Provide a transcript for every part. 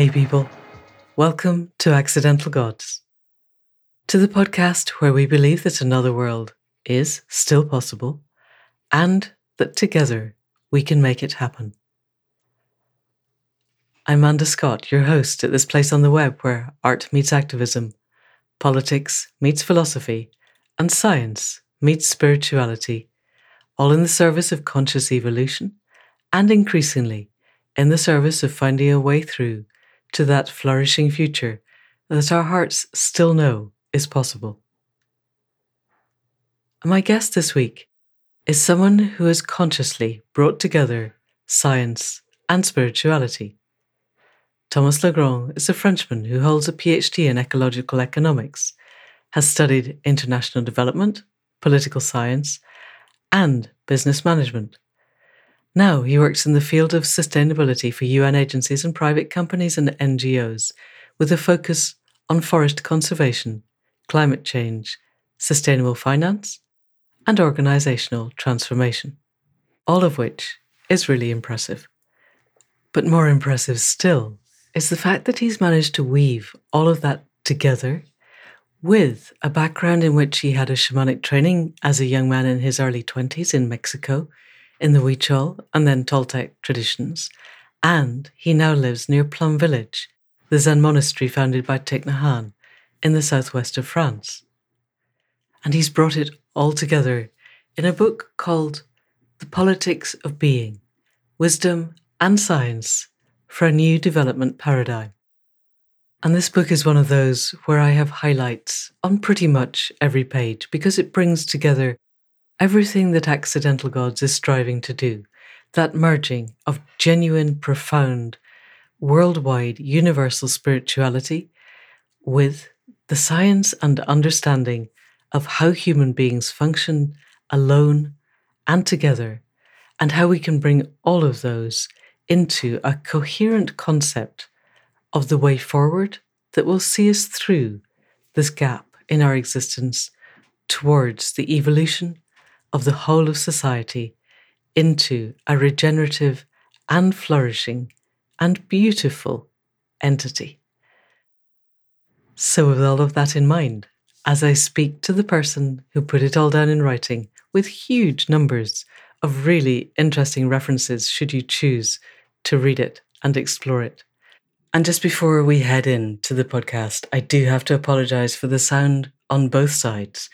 Hey, people. Welcome to Accidental Gods, to the podcast where we believe that another world is still possible and that together we can make it happen. I'm Manda Scott, your host at this place on the web where art meets activism, politics meets philosophy, and science meets spirituality, all in the service of conscious evolution and increasingly in the service of finding a way through to that flourishing future that our hearts still know is possible. My guest this week is someone who has consciously brought together science and spirituality. Thomas Legrand is a Frenchman who holds a PhD in ecological economics, has studied international development, political science, and business management now he works in the field of sustainability for UN agencies and private companies and NGOs, with a focus on forest conservation, climate change, sustainable finance, and organizational transformation. All of which is really impressive. But more impressive still is the fact that he's managed to weave all of that together with a background in which he had a shamanic training as a young man in his early 20s in Mexico in the Huichol and then Toltec traditions, and he now lives near Plum Village, the Zen monastery founded by Thich Nhat Hanh in the southwest of France. And he's brought it all together in a book called The Politics of Being Wisdom and Science for a New Development Paradigm. And this book is one of those where I have highlights on pretty much every page because it brings together everything that Accidental Gods is striving to do, that merging of genuine, profound, worldwide, universal spirituality with the science and understanding of how human beings function alone and together, and how we can bring all of those into a coherent concept of the way forward that will see us through this gap in our existence towards the evolution of the whole of society into a regenerative and flourishing and beautiful entity. So, with all of that in mind, as I speak to the person who put it all down in writing with huge numbers of really interesting references, should you choose to read it and explore it. And just before we head into the podcast, I do have to apologize for the sound on both sides.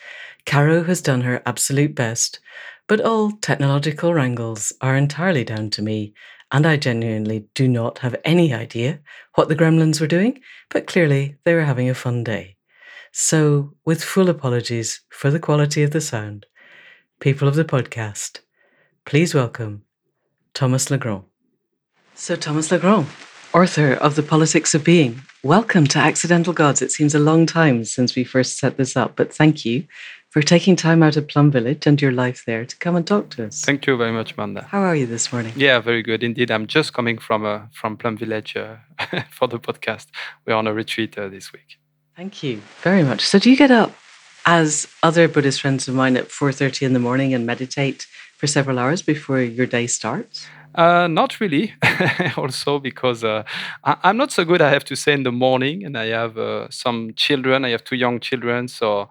Caro has done her absolute best, but all technological wrangles are entirely down to me, and I genuinely do not have any idea what the gremlins were doing, but clearly they were having a fun day. So, with full apologies for the quality of the sound, people of the podcast, please welcome Thomas Legrand. So, Thomas Legrand, author of The Politics of Being, welcome to Accidental Gods. It seems a long time since we first set this up, but thank you for taking time out of Plum Village and your life there to come and talk to us. Thank you very much, Amanda. How are you this morning? Yeah, very good indeed. I'm just coming from uh, from Plum Village uh, for the podcast. We're on a retreat uh, this week. Thank you very much. So, do you get up as other Buddhist friends of mine at 4:30 in the morning and meditate for several hours before your day starts? Uh, not really. also because uh, I- am not so good, I have to say, in the morning, and I have uh, some children. I have two young children, so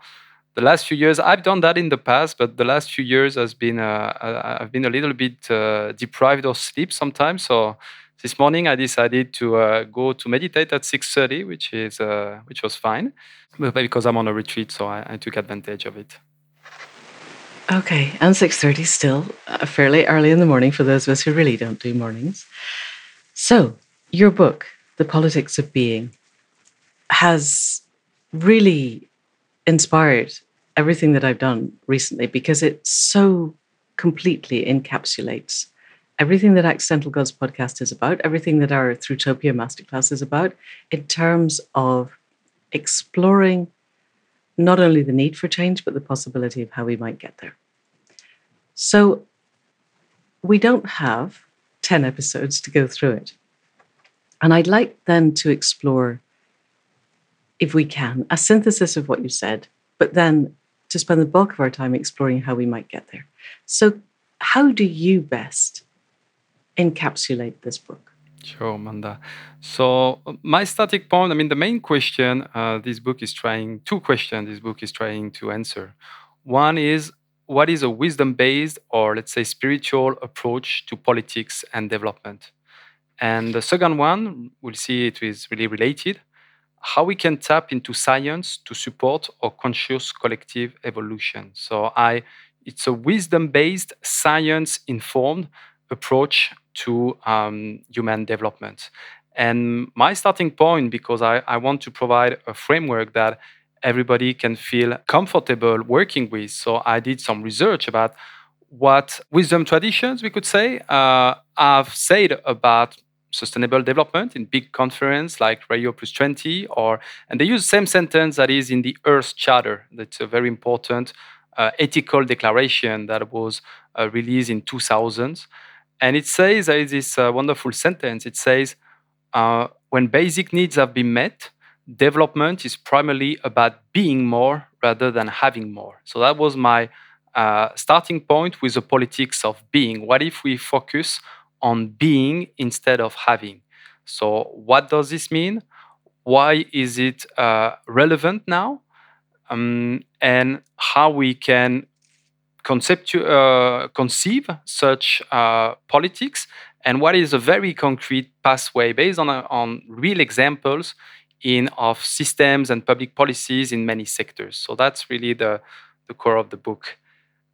the last few years i've done that in the past but the last few years has been uh, i've been a little bit uh, deprived of sleep sometimes so this morning i decided to uh, go to meditate at 6.30 which is uh, which was fine but because i'm on a retreat so I, I took advantage of it okay and 6.30 still uh, fairly early in the morning for those of us who really don't do mornings. So your book the politics of being has really inspired everything that I've done recently because it so completely encapsulates everything that Accidental Gods podcast is about, everything that our Thrutopia masterclass is about, in terms of exploring not only the need for change, but the possibility of how we might get there. So we don't have 10 episodes to go through it. And I'd like then to explore, if we can, a synthesis of what you said, but then to spend the bulk of our time exploring how we might get there. So, how do you best encapsulate this book? Sure, Amanda. So my starting point, I mean, the main question uh, this book is trying, two questions this book is trying to answer. One is, what is a wisdom-based or let's say spiritual approach to politics and development? And the second one, we'll see it is really related, how we can tap into science to support our conscious collective evolution. So I, it's a wisdom-based, science-informed approach to um, human development. And my starting point, because I, I want to provide a framework that everybody can feel comfortable working with. So I did some research about what wisdom traditions, we could say, uh, have said about sustainable development in big conference like Rio Plus 20, or and they use the same sentence that is in the Earth Charter. That's a very important uh, ethical declaration that was uh, released in 2000. And it says, there is this uh, wonderful sentence, it says, uh, when basic needs have been met, development is primarily about being more rather than having more. So that was my uh, starting point with the politics of being. What if we focus on being instead of having? So, what does this mean? Why is it uh, relevant now? Um, and how we can uh, conceive such uh, politics and what is a very concrete pathway based on, uh, on real examples in of systems and public policies in many sectors. So that's really the, the core of the book.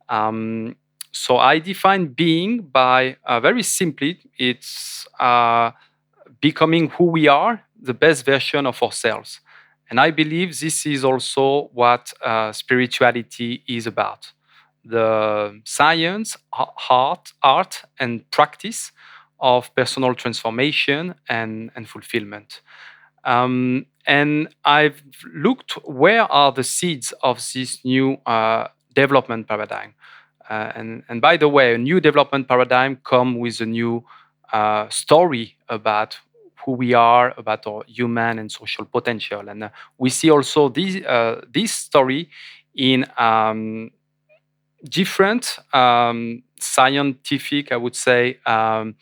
Um, so I define being by uh, very simply, it's uh, becoming who we are, the best version of ourselves. And I believe this is also what uh, spirituality is about the science, art, art and practice of personal transformation and, and fulfillment. Um, and I've looked where are the seeds of this new uh, development paradigm. Uh, and, and by the way, a new development paradigm come with a new uh, story about who we are, about our human and social potential. And uh, we see also this, uh, this story in um, different um, scientific, I would say, um,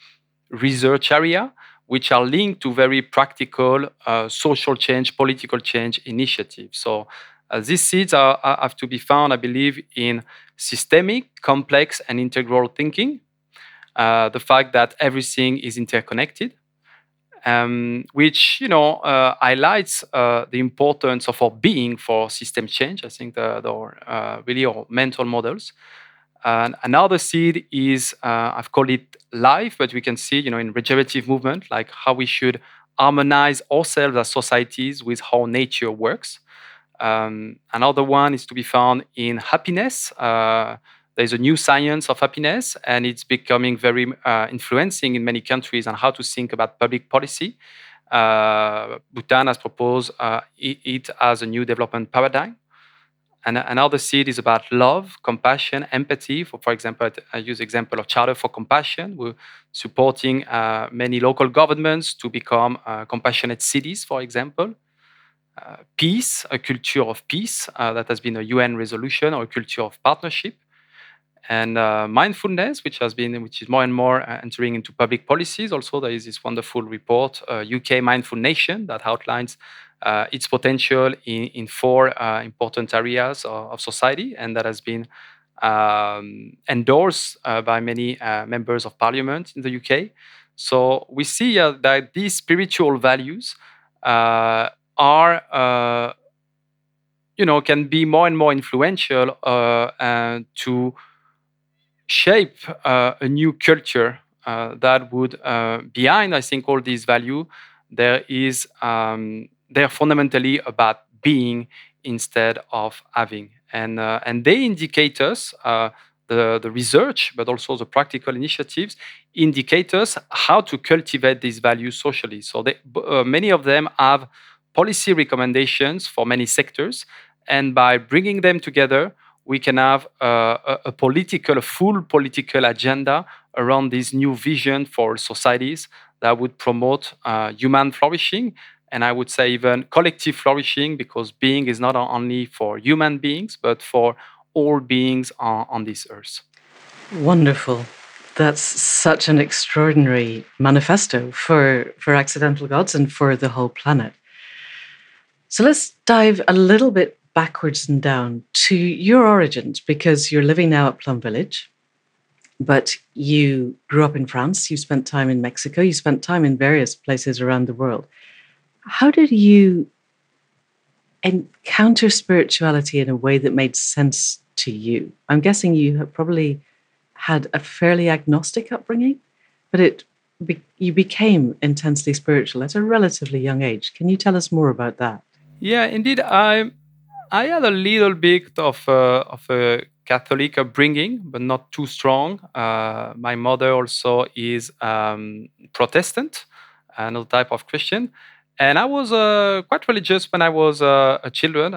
research area, which are linked to very practical uh, social change, political change initiatives. So uh, these seeds are, are, have to be found, I believe, in systemic, complex, and integral thinking. Uh, the fact that everything is interconnected, um, which you know uh, highlights uh, the importance of our being for system change. I think the, the uh, really our mental models. And another seed is uh, I've called it life, but we can see you know in regenerative movement like how we should harmonize ourselves as societies with how nature works. Um, another one is to be found in happiness. There's a new science of happiness, and it's becoming very uh, influencing in many countries on how to think about public policy. Uh, Bhutan has proposed uh, it as a new development paradigm. And another seed is about love, compassion, empathy. For, for example, I use example of Charter for Compassion. We're supporting uh, many local governments to become uh, compassionate cities, for example. Uh, peace, a culture of peace uh, that has been a UN resolution or a culture of partnership and uh, mindfulness, which has been, which is more and more uh, entering into public policies. Also, there is this wonderful report, uh, UK Mindful Nation, that outlines uh, its potential in, in four uh, important areas of, of, society, and that has been um, endorsed uh, by many members of parliament in the UK. So we see that these spiritual values are you know, can be more and more influential to shape uh, a new culture uh, that would uh, behind i think all these value there is um, they're fundamentally about being instead of having. And and they indicate us the, the research but also the practical initiatives indicate us how to cultivate these values socially. So they, uh, many of them have policy recommendations for many sectors and by bringing them together we can have a, a political, a full political agenda around this new vision for societies that would promote uh, human flourishing and I would say even collective flourishing because being is not only for human beings but for all beings on, on this earth. Wonderful. That's such an extraordinary manifesto for, for accidental gods and for the whole planet. So let's dive a little bit backwards and down to your origins because you're living now at Plum Village, but you grew up in France, you spent time in Mexico, you spent time in various places around the world. How did you encounter spirituality in a way that made sense to you? I'm guessing you probably had a fairly agnostic upbringing, but it be, you became intensely spiritual at a relatively young age. Can you tell us more about that? Yeah, indeed. I I had a little bit of a, of a Catholic upbringing, but not too strong. Uh, my mother also is um, Protestant, another type of Christian. And I was uh, quite religious when I was uh, a children.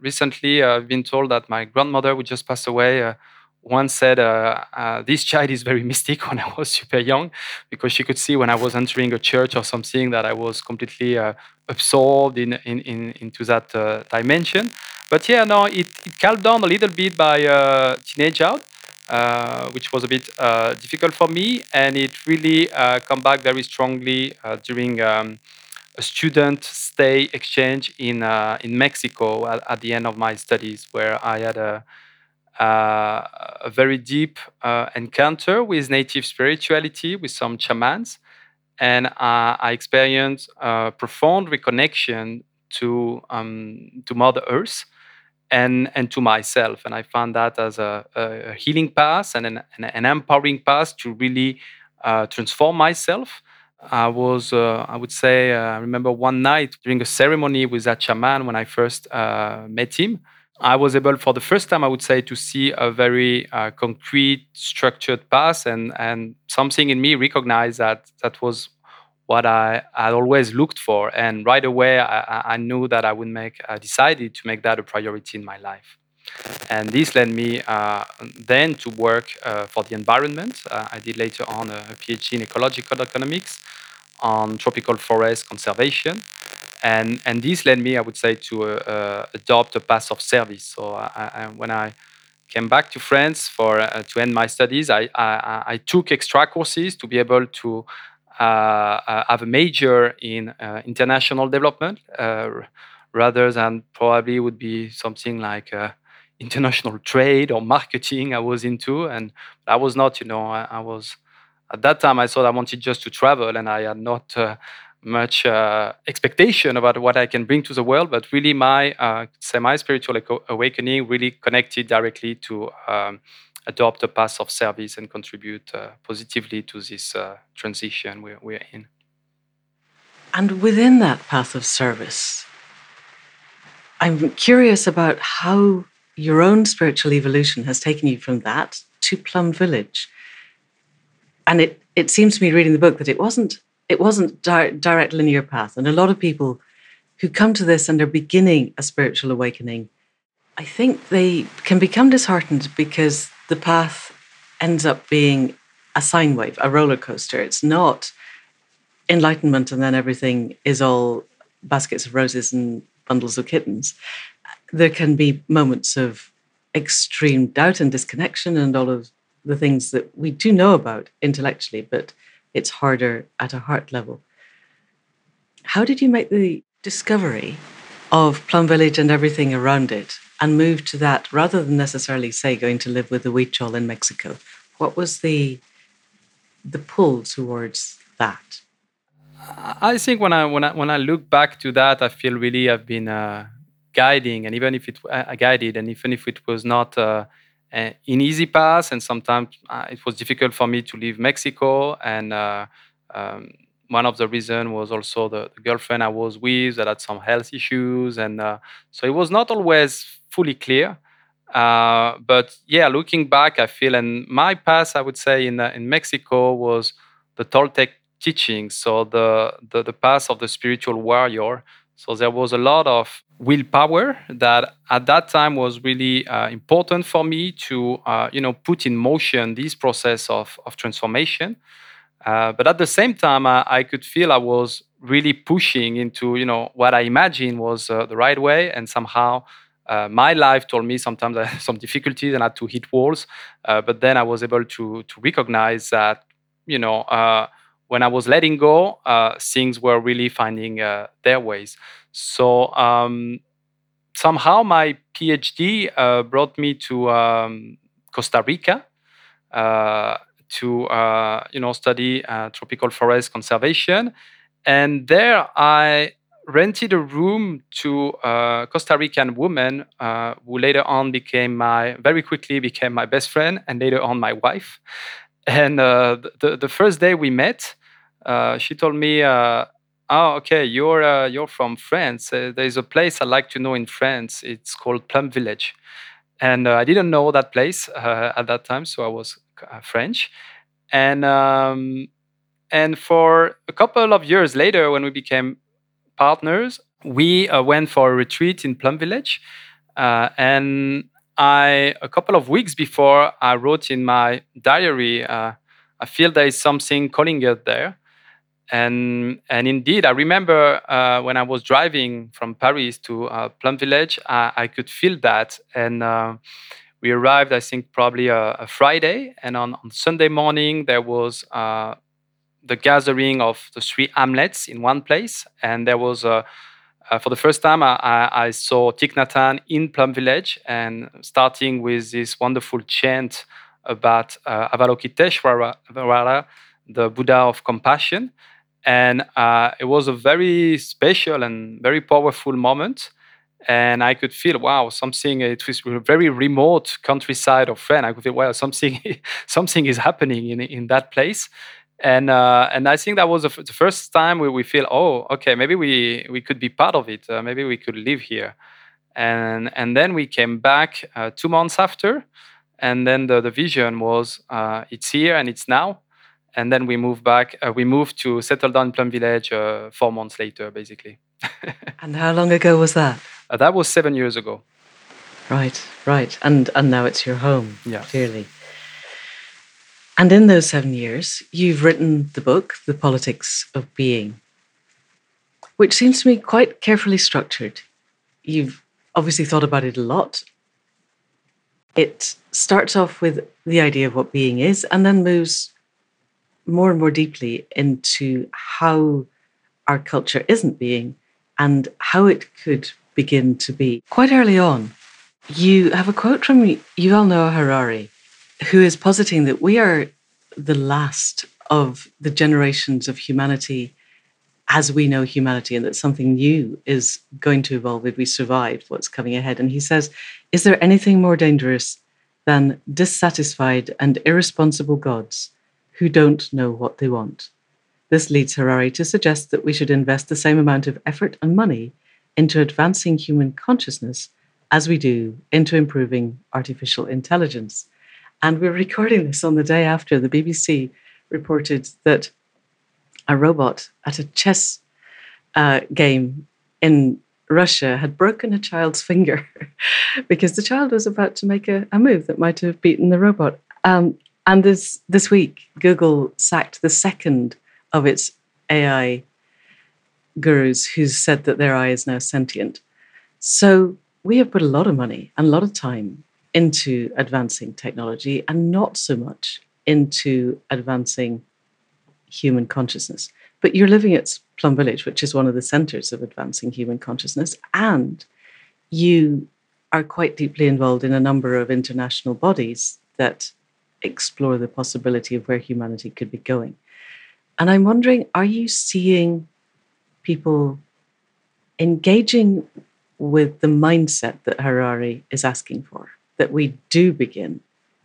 recently, I've been told that my grandmother, who just passed away, once said, uh, uh, This child is very mystic when I was super young, because she could see when I was entering a church or something that I was completely uh, absorbed in, in, in, into that uh, dimension. But yeah, no, it, it calmed down a little bit by uh, teenage out. Uh, which was a bit difficult for me, and it really come back very strongly during um, a student stay exchange in in Mexico at, at, the end of my studies, where I had a a very deep uh, encounter with native spirituality, with some shamans. And uh, I experienced a profound reconnection to, um, to Mother Earth and, and to myself. And I found that as a, a healing path and an, an, empowering path to really uh, transform myself. I was, uh, I would say, uh, I remember one night during a ceremony with that shaman when I first met him. I was able for the first time, I would say, to see a very uh, concrete, structured path, and and something in me recognized that that was what I had always looked for, and right away I, I knew that I would make, I decided to make that a priority in my life, and this led me uh, then to work uh, for the environment. Uh, I did later on a PhD in ecological economics on tropical forest conservation and and this led me, I would say, to uh, uh, adopt a path of service. So I, I, when I came back to France for uh, to end my studies, I, I, I took extra courses to be able to uh, uh, have a major in uh, international development rather than probably would be something like international trade or marketing I was into, and I was not. You know, I, I was at that time I thought I wanted just to travel, and I had not much uh, expectation about what I can bring to the world, but really my uh, semi-spiritual awakening really connected directly to um, adopt a path of service and contribute uh, positively to this uh, transition we're, we're in. And within that path of service, I'm curious about how your own spiritual evolution has taken you from that to Plum Village. And it, it seems to me reading the book that it wasn't it wasn't di- direct linear path. And a lot of people who come to this and are beginning a spiritual awakening, I think they can become disheartened because the path ends up being a sine wave, a roller coaster. It's not enlightenment and then everything is all baskets of roses and bundles of kittens. There can be moments of extreme doubt and disconnection and all of the things that we do know about intellectually, but it's harder at a heart level. How did you make the discovery of Plum Village and everything around it and move to that rather than necessarily say going to live with the Huichol in Mexico? What was the the pull towards that? I think when I when I when I look back to that, I feel really I've been uh, guiding, and even if it uh, guided, and even if it was not uh, in easy Pass, and sometimes uh, it was difficult for me to leave Mexico. And uh, um, one of the reasons was also the, the, girlfriend I was with that had some health issues, and uh, so it was not always fully clear. Uh, but yeah, looking back, I feel, and my path, I would say, in uh, in Mexico was the Toltec teachings, so the, the the path of the spiritual warrior. So there was a lot of willpower that at that time was really uh, important for me to uh, you know put in motion this process of, of transformation uh, but at the same time I, I, could feel i was really pushing into you know what i imagined was uh, the right way and somehow uh, my life told me sometimes I had some difficulties and I had to hit walls. Uh, but then I was able to to recognize that you know uh, when I was letting go, uh, things were really finding uh, their ways. So um, somehow my PhD uh, brought me to um, Costa Rica to you know study tropical forest conservation, and there I rented a room to a Costa Rican woman uh, who later on became my very quickly became my best friend and later on my wife. And uh, the the first day we met, uh, she told me, uh, "Oh, okay, you're uh, you're from France. Uh, there's a place I like to know in France. It's called Plum Village." And I didn't know that place at that time, so I was French. And um, and for a couple of years later, when we became partners, we uh, went for a retreat in Plum Village. Uh, and I, a couple of weeks before, I wrote in my diary, uh, I feel there is something calling us there. And, and indeed, I remember uh, when I was driving from Paris to uh, Plum Village, I, I, could feel that. And uh, we arrived, I think, probably a, a, Friday. And on, on Sunday morning, there was the gathering of the three hamlets in one place. And there was a uh, for the first time, I, I, saw Hanh in Plum Village, and starting with this wonderful chant about uh, Avalokiteshvara, the Buddha of compassion. And uh, it was a very special and very powerful moment. And I could feel, wow, something, it was a very remote countryside of France. I could feel, wow, something, something is happening in, in that place. And uh, and I think that was the, first time we, we feel oh okay maybe we we could be part of it. Uh, maybe we could live here. And and then we came back uh, two months after. And then the, the vision was uh, it's here and it's now and then we moved back uh, we moved to settle down in Plum Village uh, four months later basically. And how long ago was that? That was seven years ago. Right right. And and now it's your home yeah. clearly. And in those seven years, you've written the book, The Politics of Being, which seems to me quite carefully structured. You've obviously thought about it a lot. It starts off with the idea of what being is and then moves more and more deeply into how our culture isn't being and how it could begin to be. Quite early on, you have a quote from Yuval Noah Harari who is positing that we are the last of the generations of humanity as we know humanity and that something new is going to evolve if we survive what's coming ahead. And he says, Is there anything more dangerous than dissatisfied and irresponsible gods who don't know what they want? This leads Harari to suggest that we should invest the same amount of effort and money into advancing human consciousness as we do into improving artificial intelligence. And we're recording this on the day after the BBC reported that a robot at a chess uh, game in Russia had broken a child's finger because the child was about to make a, a move that might have beaten the robot. Um, and this this week, Google sacked the second of its AI gurus who said that their AI is now sentient. So we have put a lot of money and a lot of time into advancing technology and not so much into advancing human consciousness. But you're living at Plum Village, which is one of the centers of advancing human consciousness, and you are quite deeply involved in a number of international bodies that explore the possibility of where humanity could be going. And I'm wondering are you seeing people engaging with the mindset that Harari is asking for? that we do begin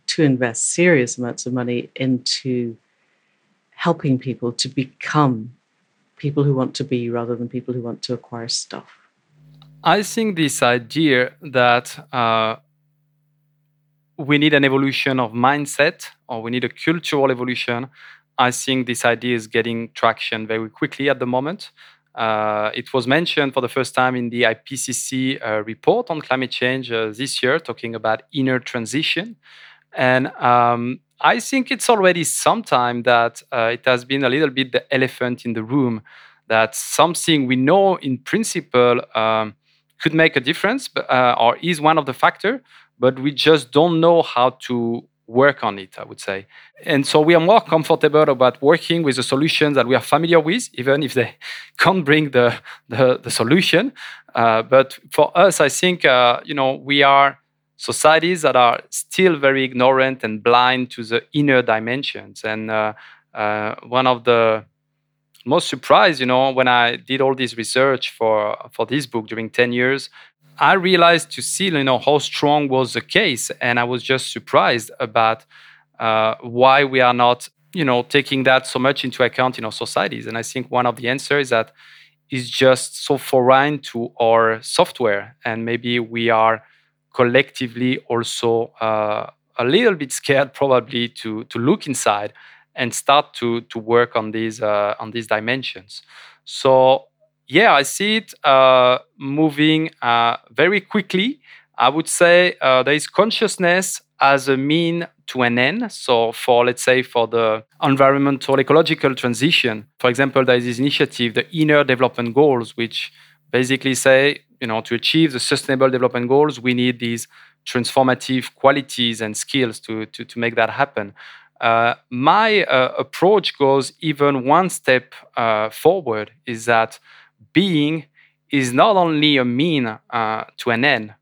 to invest serious amounts of money into helping people to become people who want to be rather than people who want to acquire stuff. I think this idea that uh, we need an evolution of mindset or we need a cultural evolution, I think this idea is getting traction very quickly at the moment. Uh, it was mentioned for the first time in the IPCC uh, report on climate change uh, this year, talking about inner transition. And um, I think it's already some time that uh, it has been a little bit the elephant in the room that something we know in principle um, could make a difference, uh, or is one of the factor, but we just don't know how to work on it, I would say. And so we are more comfortable about working with the solutions that we are familiar with, even if they can't bring the, the, the solution. Uh, but for us, I think, uh, you know, we are societies that are still very ignorant and blind to the inner dimensions. And uh, uh one of the most surprised, you know, when I did all this research for, for this book during 10 years, I realized to see, you know, how strong was the case, and I was just surprised about uh, why we are not, you know, taking that so much into account in our societies. And I think one of the answers is that is just so foreign to our software, and maybe we are collectively also uh, a little bit scared, probably, to to look inside and start to to work on these uh, on these dimensions. So yeah, I see it uh, moving uh, very quickly. I would say uh, there is consciousness as a mean to an end. So, for let's say for the environmental ecological transition, for example, there is this initiative, the Inner Development Goals, which basically say, you know, to achieve the Sustainable Development Goals, we need these transformative qualities and skills to to, to make that happen. Uh, my uh, approach goes even one step uh, forward. Is that being is not only a mean uh, to an end,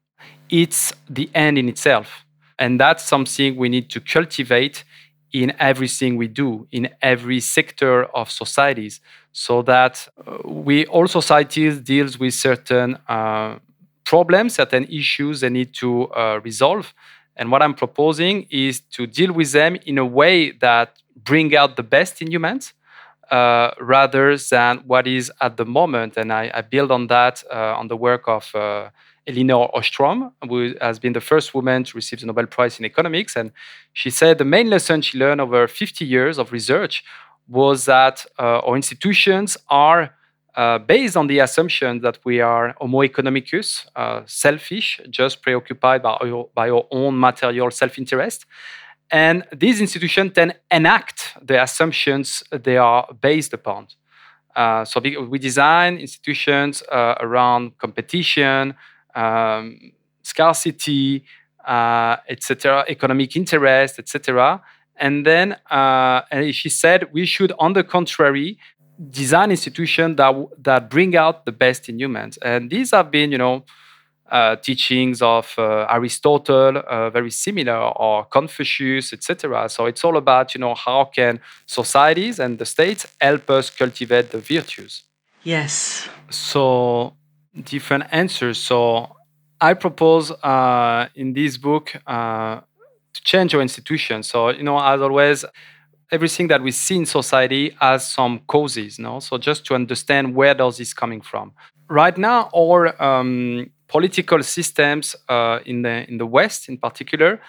it's the end in itself. And that's something we need to cultivate in everything we do, in every sector of societies, so that uh, we all societies deals with certain uh, problems, certain issues they need to uh, resolve. And what I'm proposing is to deal with them in a way that bring out the best in humans, uh, rather than what is at the moment. And I, I build on that uh, on the work of uh, Elinor Ostrom, who has been the first woman to receive the Nobel Prize in economics. And she said the main lesson she learned over 50 years of research was that uh, our institutions are uh, based on the assumption that we are homo economicus, uh, selfish, just preoccupied by our, by our own material self interest. And these institutions then enact the assumptions they are based upon. Uh, so we, design institutions uh, around competition, um, scarcity, uh, etc., economic interest, etc. And then uh, and she said we should, on the contrary, design institutions that that bring out the best in humans. And these have been, you know, uh, teachings of uh, Aristotle, uh, very similar, or Confucius, etc. So it's all about, you know, how can societies and the states help us cultivate the virtues. Yes. So different answers. So I propose uh, in this book uh, to change our institutions. So you know, as always, everything that we see in society has some causes. No, so just to understand where does this coming from. Right now, our um, political systems uh, in the in the West, in particular,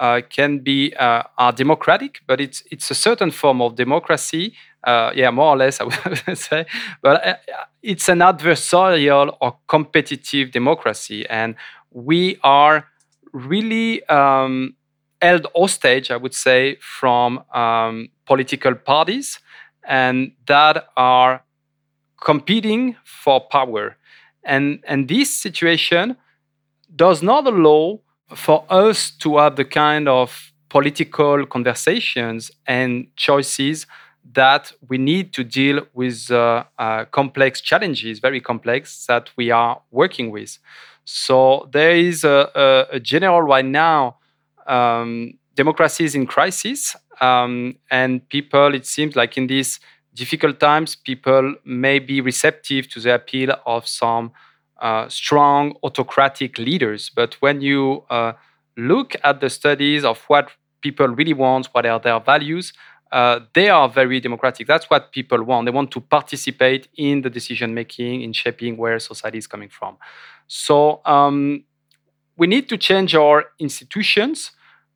uh, can be uh, are democratic, but it's it's a certain form of democracy. Uh, yeah, more or less, I would say. But uh, it's an adversarial or competitive democracy, and we are really um, held hostage, I would say, from um, political parties, and that are competing for power. And, and this situation does not allow for us to have the kind of political conversations and choices that we need to deal with uh, uh, complex challenges, very complex, that we are working with. So there is a, a, a general right now um, democracy is in crisis, um, and people, it seems like in these difficult times, people may be receptive to the appeal of some uh, strong autocratic leaders. But when you uh, look at the studies of what people really want, what are their values, uh, they are very democratic. That's what people want. They want to participate in the decision making, in shaping where society is coming from. So um, we need to change our institutions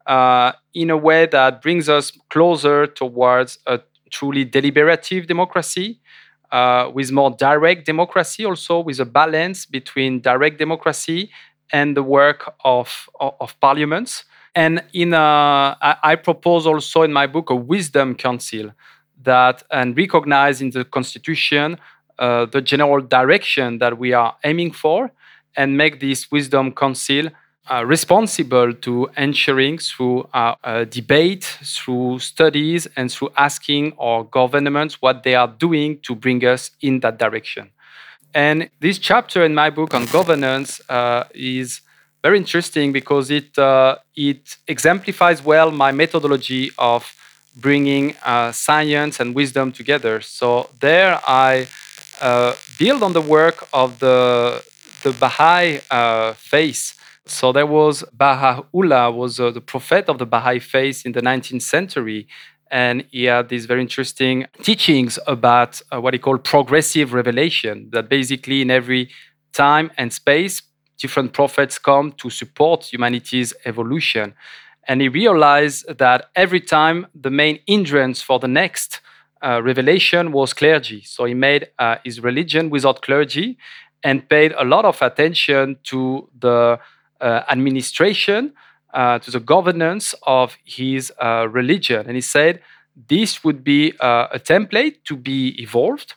uh, in a way that brings us closer towards a truly deliberative democracy, uh, with more direct democracy, also with a balance between direct democracy and the work of, of, of parliaments. And in a, I, I propose also in my book a wisdom council that and recognize in the constitution uh, the general direction that we are aiming for and make this wisdom council responsible to ensuring through uh, debate, through studies, and through asking our governments what they are doing to bring us in that direction. And this chapter in my book on governance uh, is very interesting because it uh, it exemplifies well my methodology of bringing uh, science and wisdom together. So there I build on the work of the the Baha'i faith. So there was Baha'u'llah was uh, the prophet of the Baha'i faith in the 19th century, and he had these very interesting teachings about uh, what he called progressive revelation. That basically in every time and space, different prophets come to support humanity's evolution. And he realized that every time the main hindrance for the next uh, revelation was clergy. So he made uh, his religion without clergy and paid a lot of attention to the administration, uh, to the governance of his uh, religion. And he said this would be uh, a template to be evolved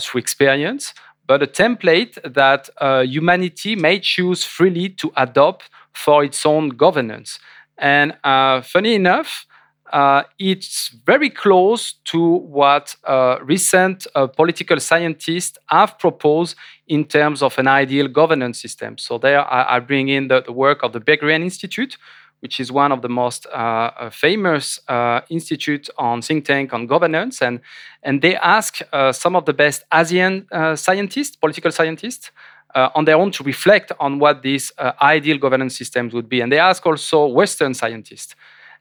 through experience, but a template that humanity may choose freely to adopt for its own governance. And uh, funny enough, uh, it's very close to what uh, recent uh, political scientists have proposed in terms of an ideal governance system. So there I, I bring in the, the, work of the Berggruen Institute, which is one of the most uh, uh, famous institutes on think tank on governance. And, and they ask some of the best Asian scientists, political scientists, uh, on their own to reflect on what these uh, ideal governance systems would be. And they ask also Western scientists.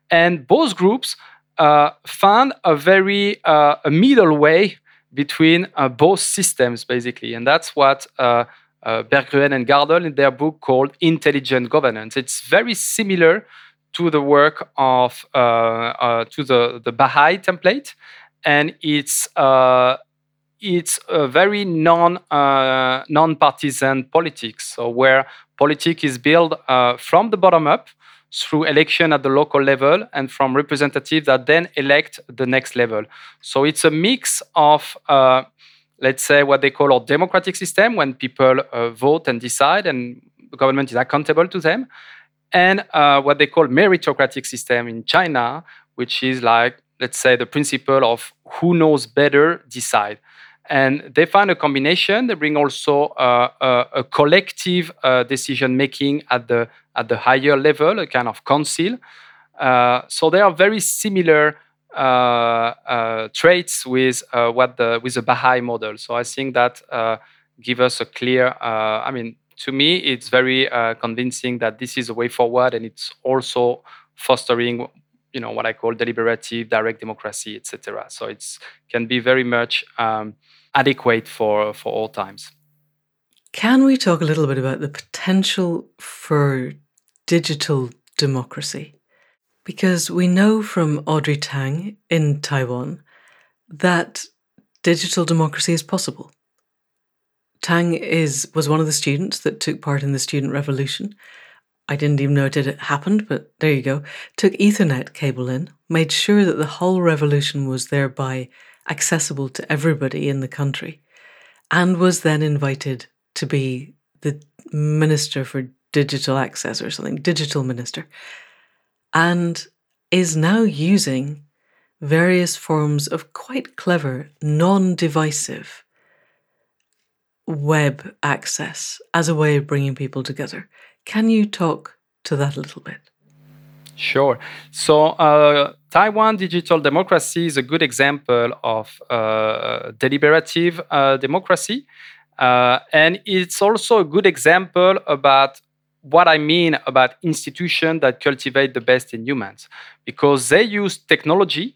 And both groups uh, found a very uh, a middle way between uh, both systems, basically. And that's what uh, Berggruen and Gardel in their book called Intelligent Governance. It's very similar to the work of to the, the Baha'i template. And it's it's a very non uh, non-partisan politics, so where politics is built uh, from the bottom up through election at the local level and from representatives that then elect the next level. So it's a mix of uh, let's say what they call a democratic system when people uh, vote and decide and the government is accountable to them and uh, what they call meritocratic system in china which is like let's say the principle of who knows better decide and they find a combination. They bring also uh, a, a, collective uh, decision making at the at the higher level, a kind of council. Uh, so they are very similar uh, uh, traits with uh, what the with the Baha'i model. So I think that give us a clear. I mean, to me, it's very convincing that this is a way forward, and it's also fostering you know what I call deliberative direct democracy, etc. So it's can be very much um, adequate for, for all times. Can we talk a little bit about the potential for digital democracy? Because we know from Audrey Tang in Taiwan that digital democracy is possible. Tang is was one of the students that took part in the student revolution. I didn't even know it had happened, but there you go. Took Ethernet cable in, made sure that the whole revolution was thereby accessible to everybody in the country, and was then invited to be the Minister for Digital Access or something, digital minister, and is now using various forms of quite clever, non divisive web access as a way of bringing people together. Can you talk to that a little bit? Sure. So, uh, Taiwan digital democracy is a good example of uh, deliberative uh, democracy. Uh, and it's also a good example about what I mean about institutions that cultivate the best in humans, because they use technology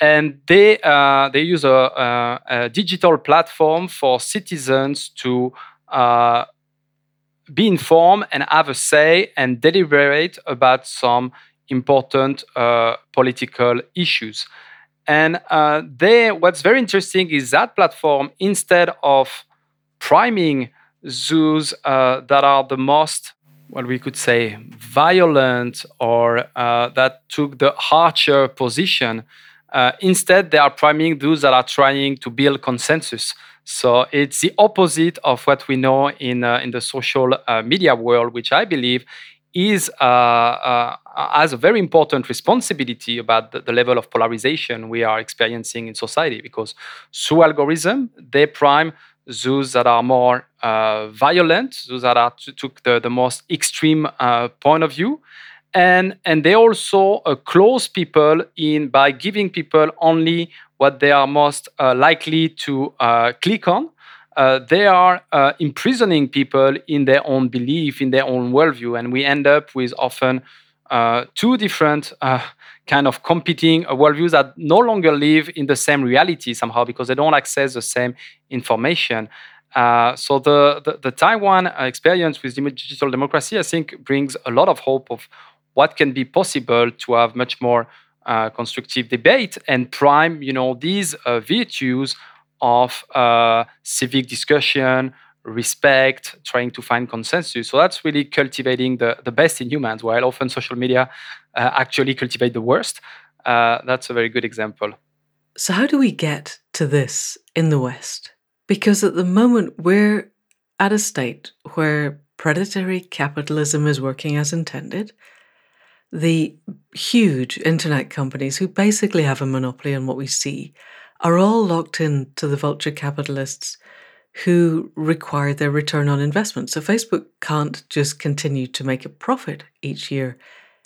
and they, uh, they use a, a, a, digital platform for citizens to uh, be informed and have a say and deliberate about some important uh, political issues. And uh, they, what's very interesting is that platform, instead of priming zoos uh, that are the most, what we could say, violent or uh, that took the harsher position, uh, instead they are priming those that are trying to build consensus So it's the opposite of what we know in uh, in the social media world, which I believe is uh, uh, has a very important responsibility about the, the, level of polarization we are experiencing in society. Because through algorithm, they prime those that are more uh, violent, those that are took the, the most extreme uh, point of view, and and they also uh, close people in by giving people only what they are most uh, likely to click on. Uh, they are uh, imprisoning people in their own belief, in their own worldview, and we end up with often uh, two different kind of competing worldviews that no longer live in the same reality somehow because they don't access the same information. Uh, so the, the, the Taiwan experience with digital democracy, I think, brings a lot of hope of what can be possible to have much more uh, constructive debate and prime, you know, these uh, virtues of uh, civic discussion, respect, trying to find consensus. So that's really cultivating the, the best in humans, while often social media uh, actually cultivate the worst. Uh, that's a very good example. So, how do we get to this in the West? Because at the moment, we're at a state where predatory capitalism is working as intended the huge internet companies who basically have a monopoly on what we see are all locked in to the vulture capitalists who require their return on investment. So Facebook can't just continue to make a profit each year.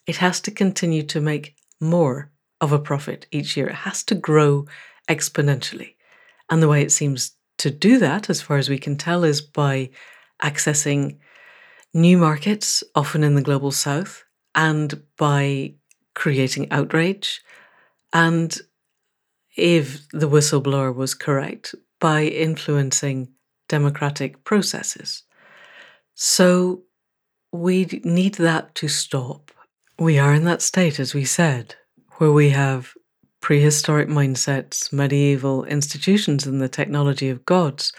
It has to continue to make more of a profit each year. It has to grow exponentially. And the way it seems to do that, as far as we can tell, is by accessing new markets, often in the global south, and by creating outrage, and if the whistleblower was correct, by influencing democratic processes. So we need that to stop. We are in that state, as we said, where we have prehistoric mindsets, medieval institutions, and the technology of gods.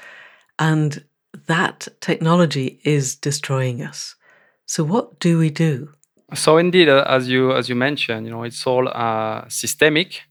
And that technology is destroying us. So, what do we do? So indeed, uh, as you as you mentioned, you know, it's all uh, systemic,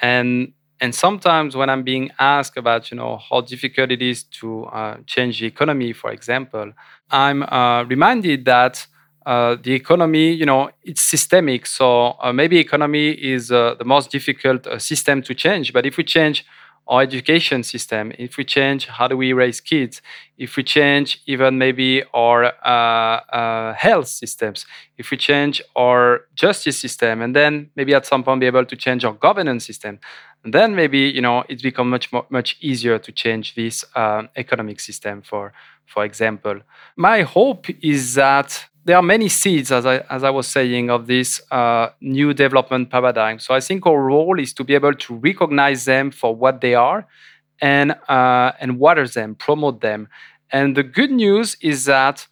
and and sometimes when I'm being asked about you know how difficult it is to uh, change the economy, for example, I'm uh, reminded that uh, the economy, you know, it's systemic. So uh, maybe economy is the most difficult system to change, but if we change our education system, if we change how do we raise kids, if we change even maybe our uh, uh, health systems, if we change our justice system, and then maybe at some point be able to change our governance system, and then maybe you know it's become much more, much easier to change this uh, economic system. For for example, my hope is that there are many seeds, as I, as I was saying, of this uh, new development paradigm. So I think our role is to be able to recognize them for what they are and, uh, and water them, promote them. And the good news is that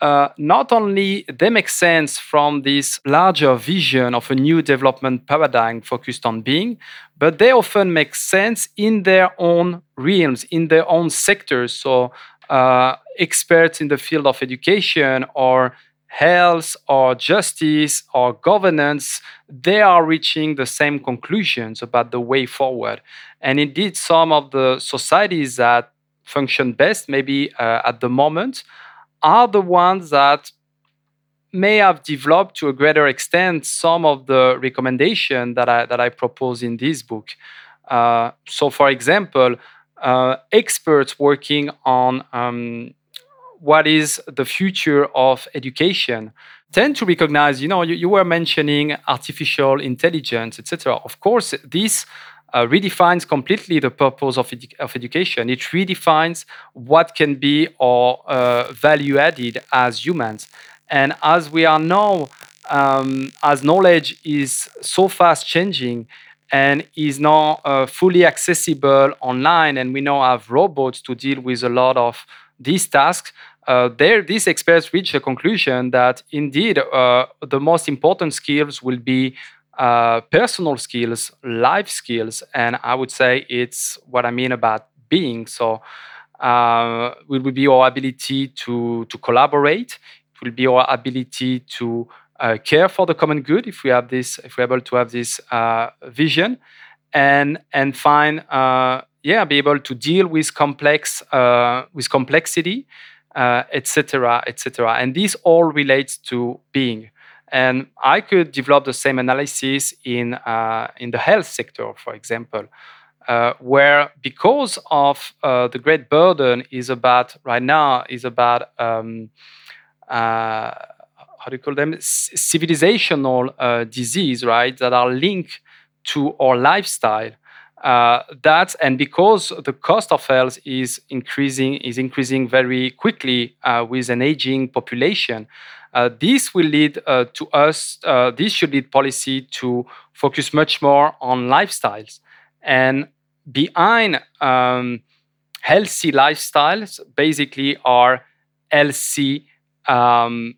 uh, not only they make sense from this larger vision of a new development paradigm focused on being, but they often make sense in their own realms, in their own sectors. So uh, experts in the field of education or health or justice or governance, they are reaching the same conclusions about the way forward. And indeed, some of the societies that function best, maybe uh, at the moment, are the ones that may have developed to a greater extent some of the recommendation that I, that I propose in this book. Uh, so, for example, uh, experts working on um, what is the future of education tend to recognize you know you, you were mentioning artificial intelligence etc of course this uh, redefines completely the purpose of, edu- of education. It redefines what can be our uh, value added as humans. And as we are now um, as knowledge is so fast changing and is now uh, fully accessible online and we now have robots to deal with a lot of these tasks uh, there, these experts reach the conclusion that indeed uh, the most important skills will be uh, personal skills, life skills, and I would say it's what I mean about being. So, uh, it will be our ability to to collaborate. It will be our ability to uh, care for the common good if we have this, if we're able to have this uh, vision, and and find yeah be able to deal with complex with complexity etc etc and this all relates to being. And i could develop the same analysis in uh, in the health sector for example uh, where because of uh, the great burden is about right now is about um, uh, how do you call them? Civilizational uh, disease right that are linked to our lifestyle uh, that and because the cost of health is increasing is increasing very quickly uh, with an aging population uh, this will lead uh, to us uh, this should lead policy to focus much more on lifestyles. And behind um, healthy lifestyles basically are healthy um,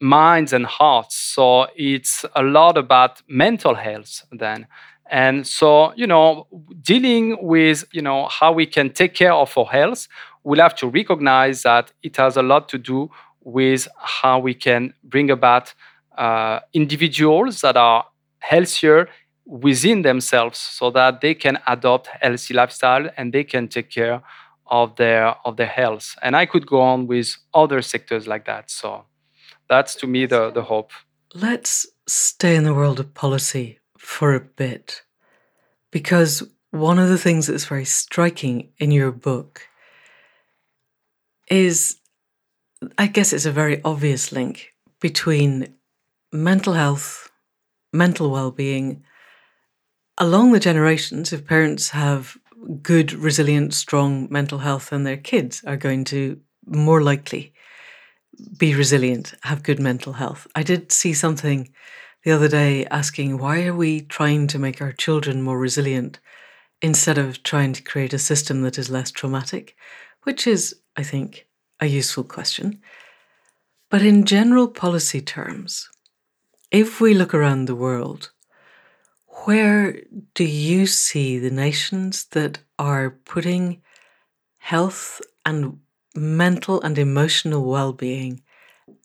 minds and hearts. So it's a lot about mental health then and so, you know, dealing with, you know, how we can take care of our health, we'll have to recognize that it has a lot to do with how we can bring about uh, individuals that are healthier within themselves so that they can adopt healthy lifestyle and they can take care of their of their health. And i could go on with other sectors like that. So that's to me the the hope. Let's stay in the world of policy for a bit because one of the things that's very striking in your book is, I guess it's a very obvious link between mental health, mental well being, along the generations. If parents have good, resilient, strong mental health, then their kids are going to more likely be resilient, have good mental health. I did see something the other day asking why are we trying to make our children more resilient instead of trying to create a system that is less traumatic, which is, I think, a useful question. But in general policy terms, if we look around the world, where do you see the nations that are putting health and mental and emotional well being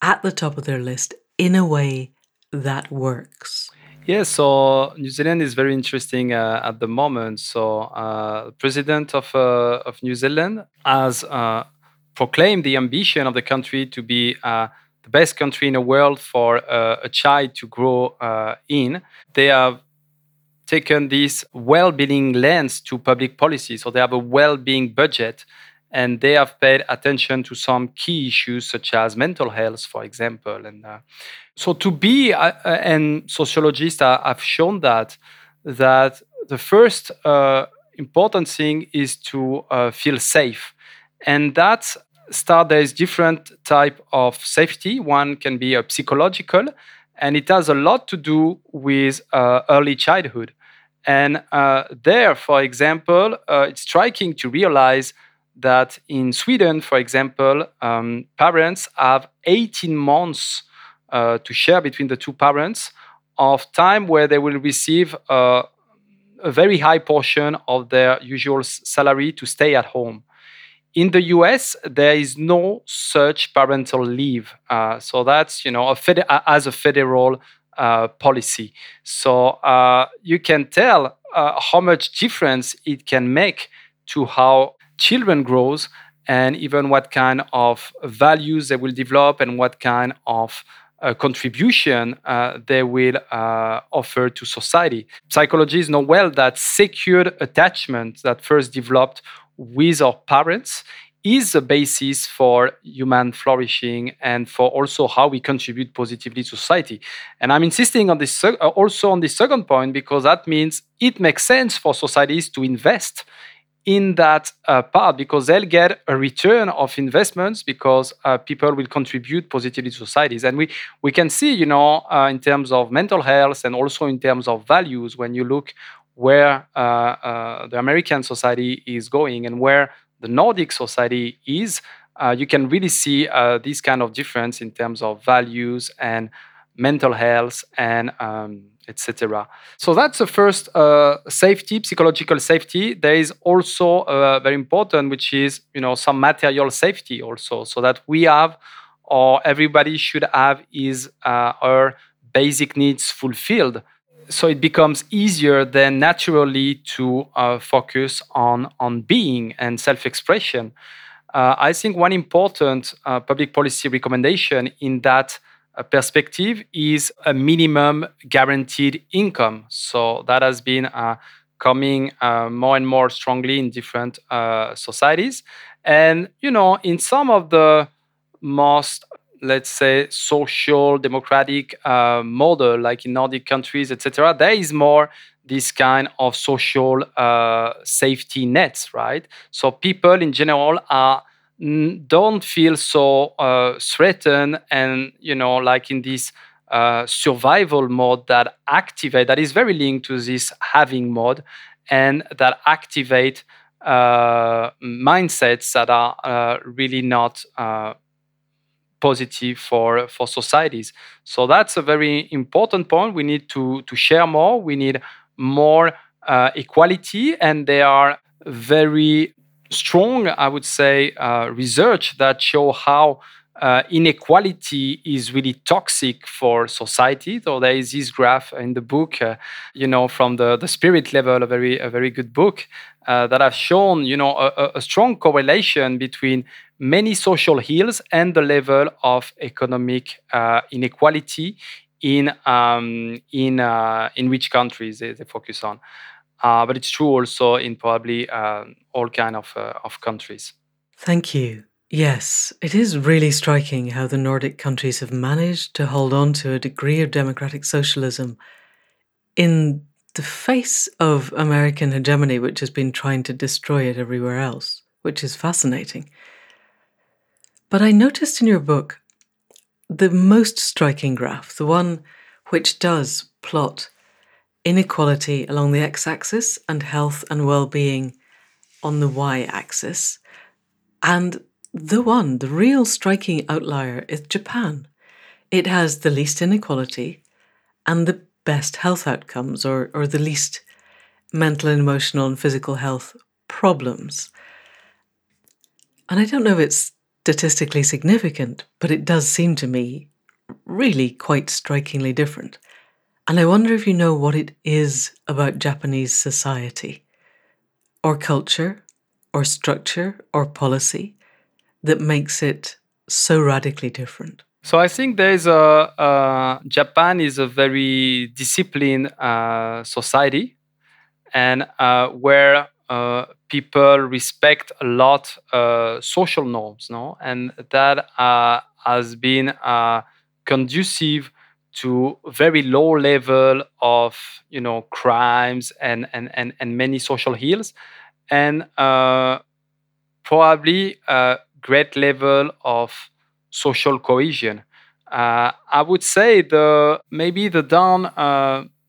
at the top of their list in a way that works? Yeah, so New Zealand is very interesting uh, at the moment. So, uh, president of uh, of New Zealand has uh, proclaimed the ambition of the country to be uh, the best country in the world for uh, a child to grow in. They have taken this well-being lens to public policy. So they have a well-being budget and they have paid attention to some key issues such as mental health, for example. And uh, so, to be, uh, uh and sociologists have shown that that the first uh, important thing is to uh, feel safe, and that start there is different type of safety. One can be a psychological, and it has a lot to do with uh, early childhood. And there, for example, it's striking to realize that in Sweden, for example, um, parents have 18 months uh, to share between the two parents of time where they will receive uh, a very high portion of their usual salary to stay at home. In the US, there is no such parental leave. Uh, so that's, you know, a as a federal uh, policy. So uh, you can tell uh, how much difference it can make to how children grows and even what kind of values they will develop and what kind of uh, contribution uh, they will uh, offer to society. Psychologists know well that secured attachment that first developed with our parents is the basis for human flourishing and for also how we contribute positively to society. And I'm insisting on this uh, also on this second point because that means it makes sense for societies to invest in that uh, part because they'll get a return of investments because uh, people will contribute positively to societies. And we we can see you know uh, in terms of mental health and also in terms of values when you look where uh, uh, the american society is going and where the nordic society is uh, you can really see this kind of difference in terms of values and mental health and um, etc. So that's the first uh, safety, psychological safety. There is also uh, very important, which is you know some material safety also, so that we have or everybody should have is uh, our basic needs fulfilled. so it becomes easier then naturally to uh, focus on on being and self-expression. Uh, I think one important uh, public policy recommendation in that perspective is a minimum guaranteed income. So that has been uh, coming uh, more and more strongly in different societies, and you know, in some of the most let's say social democratic uh, model like in nordic countries etc there is more this kind of social uh, safety nets right so people in general are don't feel so uh, threatened and you know like in this uh, survival mode that activate that is very linked to this having mode and that activate uh, mindsets that are uh, really not positive for for societies. So that's a very important point. We need to to share more. We need more uh, equality, and there are very strong, I would say, uh, research that show how. Uh, inequality is really toxic for society. So there is this graph in the book, uh, you know, from the, the spirit level, a very a very good book uh, that have shown, you know, a, a strong correlation between many social ills and the level of economic uh, inequality in um, in uh, in which countries they, they focus on. Uh, but it's true also in probably uh, all kind of uh, of countries. Thank you. Yes, it is really striking how the Nordic countries have managed to hold on to a degree of democratic socialism in the face of American hegemony, which has been trying to destroy it everywhere else, which is fascinating. But I noticed in your book the most striking graph, the one which does plot inequality along the x axis and health and well being on the y axis. And the one, the real striking outlier, is Japan. It has the least inequality and the best health outcomes, or, or the least mental and emotional and physical health problems. And I don't know if it's statistically significant, but it does seem to me really quite strikingly different. And I wonder if you know what it is about Japanese society, or culture, or structure, or policy that makes it so radically different. So I think there is a uh, Japan is a very disciplined uh, society, and uh, where uh, people respect a lot uh, social norms, no, and that uh, has been conducive to very low level of you know crimes and and and, and many social ills, and uh, probably a great level of social cohesion. I would say the maybe the down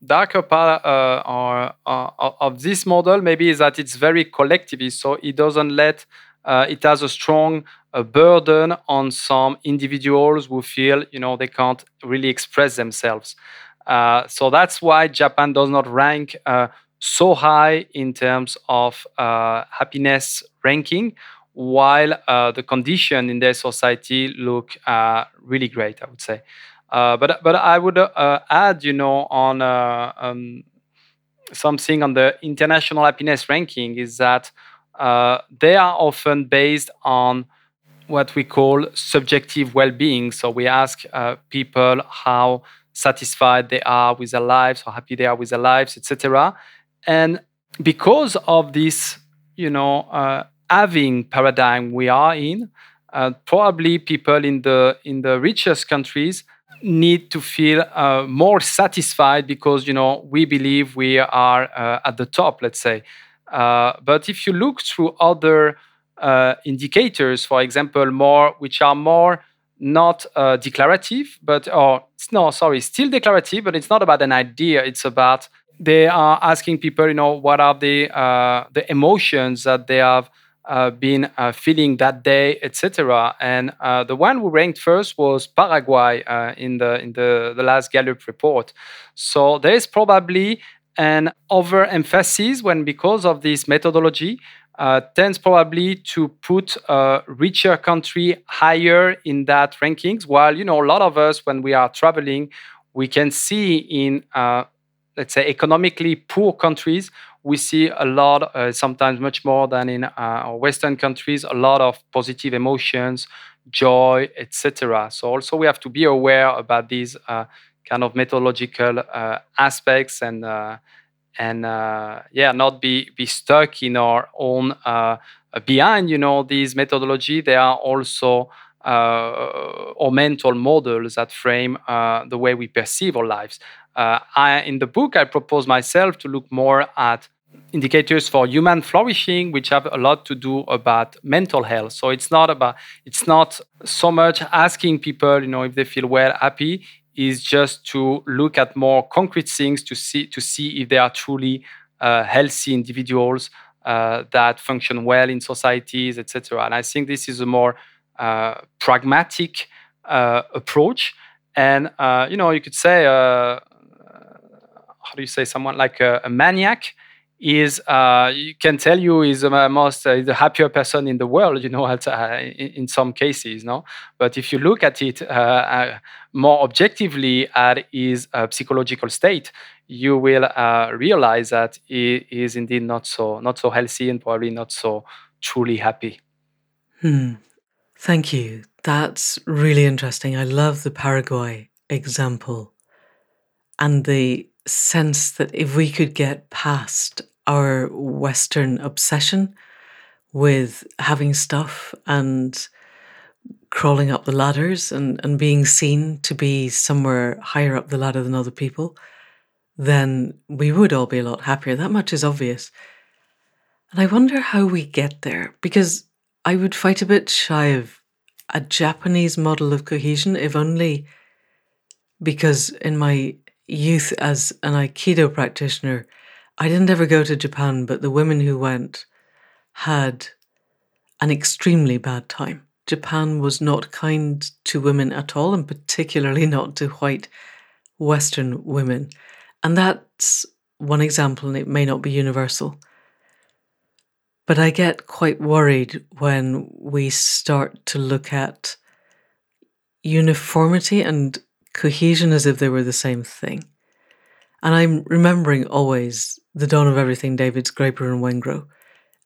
darker part uh, or, uh, of this model maybe is that it's very collectivist so it doesn't let uh, it has a strong uh, burden on some individuals who feel you know they can't really express themselves. Uh, so that's why japan does not rank uh, so high in terms of happiness ranking while the condition in their society look really great i would say. Uh, but but I would uh, add, you know, on uh, um, something on the international happiness ranking is that they are often based on what we call subjective well-being. So we ask people how satisfied they are with their lives, how happy they are with their lives, etc. And because of this, you know, uh, having paradigm we are in, uh, probably people in the in the richest countries need to feel uh, more satisfied because you know we believe we are uh, at the top let's say uh, but if you look through other uh, indicators for example more which are more not uh, declarative but or no sorry still declarative but it's not about an idea it's about they are asking people you know what are the uh, the emotions that they have uh, been uh, feeling that day, etc. And uh, the one who ranked first was Paraguay uh, in the in the, the last Gallup report. So there is probably an overemphasis when because of this methodology uh, tends probably to put a richer country higher in that rankings while you know a lot of us when we are traveling we can see in uh, let's say, economically poor countries, we see a lot, uh, sometimes much more than in uh, Western countries, a lot of positive emotions, joy, etc. So also we have to be aware about these uh, kind of methodological uh, aspects and uh, and uh, yeah, not be be stuck in our own behind. You know, these methodology. They are also or mental models that frame the way we perceive our lives. I, in the book, I propose myself to look more at indicators for human flourishing which have a lot to do about mental health so it's not about it's not so much asking people you know if they feel well happy is just to look at more concrete things to see to see if they are truly uh, healthy individuals uh, that function well in societies etc and i think this is a more uh, pragmatic uh, approach. And uh, you know you could say uh, how do you say someone like a, a maniac is uh, you can tell you is the most uh, the happier person in the world you know at, uh, in, in, some cases no? But if you look at it uh, uh, more objectively at his uh, psychological state you will realize that he is indeed not so not so healthy and probably not so truly happy. Hmm. thank you. That's really interesting. I love the paraguay example and the sense that if we could get past our Western obsession with having stuff and crawling up the ladders and, and being seen to be somewhere higher up the ladder than other people, then we would all be a lot happier. That much is obvious. And I wonder how we get there, because I would fight a bit shy of a Japanese model of cohesion, if only because in my youth as an Aikido practitioner, I didn't ever go to Japan, but the women who went had an extremely bad time. Japan was not kind to women at all, and particularly not to white Western women. And that's one example, and it may not be universal. But I get quite worried when we start to look at uniformity and cohesion as if they were the same thing. And I'm remembering always the dawn of everything, David's Graeber and Wengrow,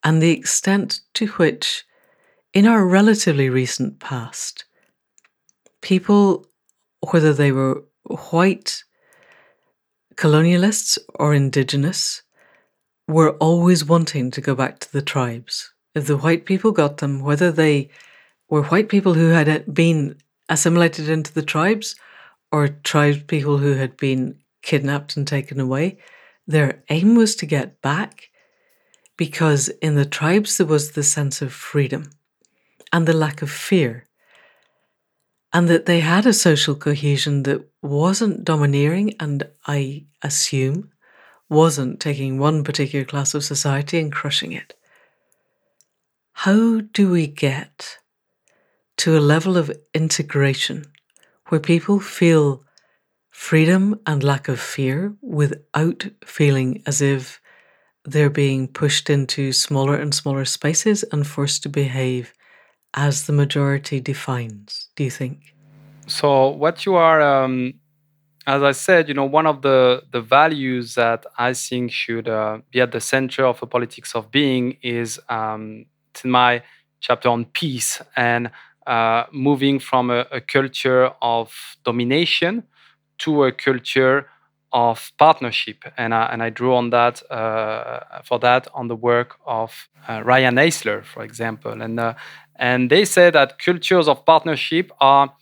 and the extent to which, in our relatively recent past, people, whether they were white colonialists or indigenous, were always wanting to go back to the tribes. If the white people got them, whether they were white people who had been assimilated into the tribes or tribe people who had been kidnapped and taken away, their aim was to get back because in the tribes there was the sense of freedom and the lack of fear, and that they had a social cohesion that wasn't domineering and I assume wasn't taking one particular class of society and crushing it. How do we get to a level of integration where people feel freedom and lack of fear without feeling as if they're being pushed into smaller and smaller spaces and forced to behave as the majority defines, do you think? So, what you are, um, as I said, you know, one of the, the values that I think should uh, be at the center of a politics of being is um, in my chapter on peace and uh, moving from a, a culture of domination to a culture of partnership, and I, and I drew on that uh, for that on the work of uh, Riane Eisler, for example, and uh, and they say that cultures of partnership are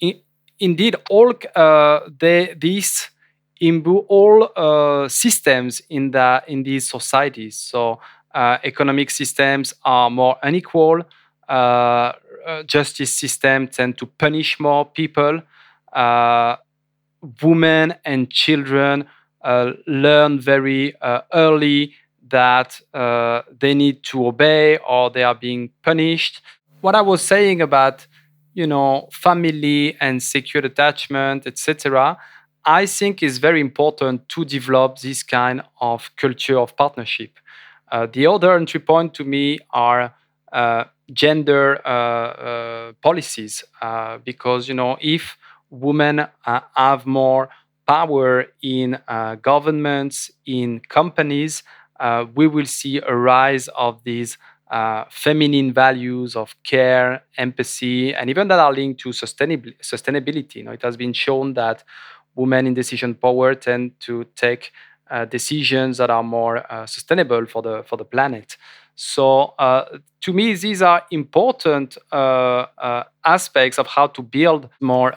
in, indeed all uh, they these imbue all uh, systems in the in these societies. So uh, economic systems are more unequal. Justice systems tend to punish more people women and children uh, learn very uh, early that uh, they need to obey or they are being punished. What I was saying about, you know, family and secure attachment, etc., I think is very important to develop this kind of culture of partnership. Uh, the other entry point to me are uh, gender uh, policies because you know if women uh, have more power in uh, governments, in companies, uh, we will see a rise of these uh, feminine values of care, empathy, and even that are linked to sustainability. sustainability. You know, it has been shown that women in decision power tend to take uh, decisions that are more uh, sustainable for the for the planet. So uh, to me, these are important uh, uh, aspects of how to build more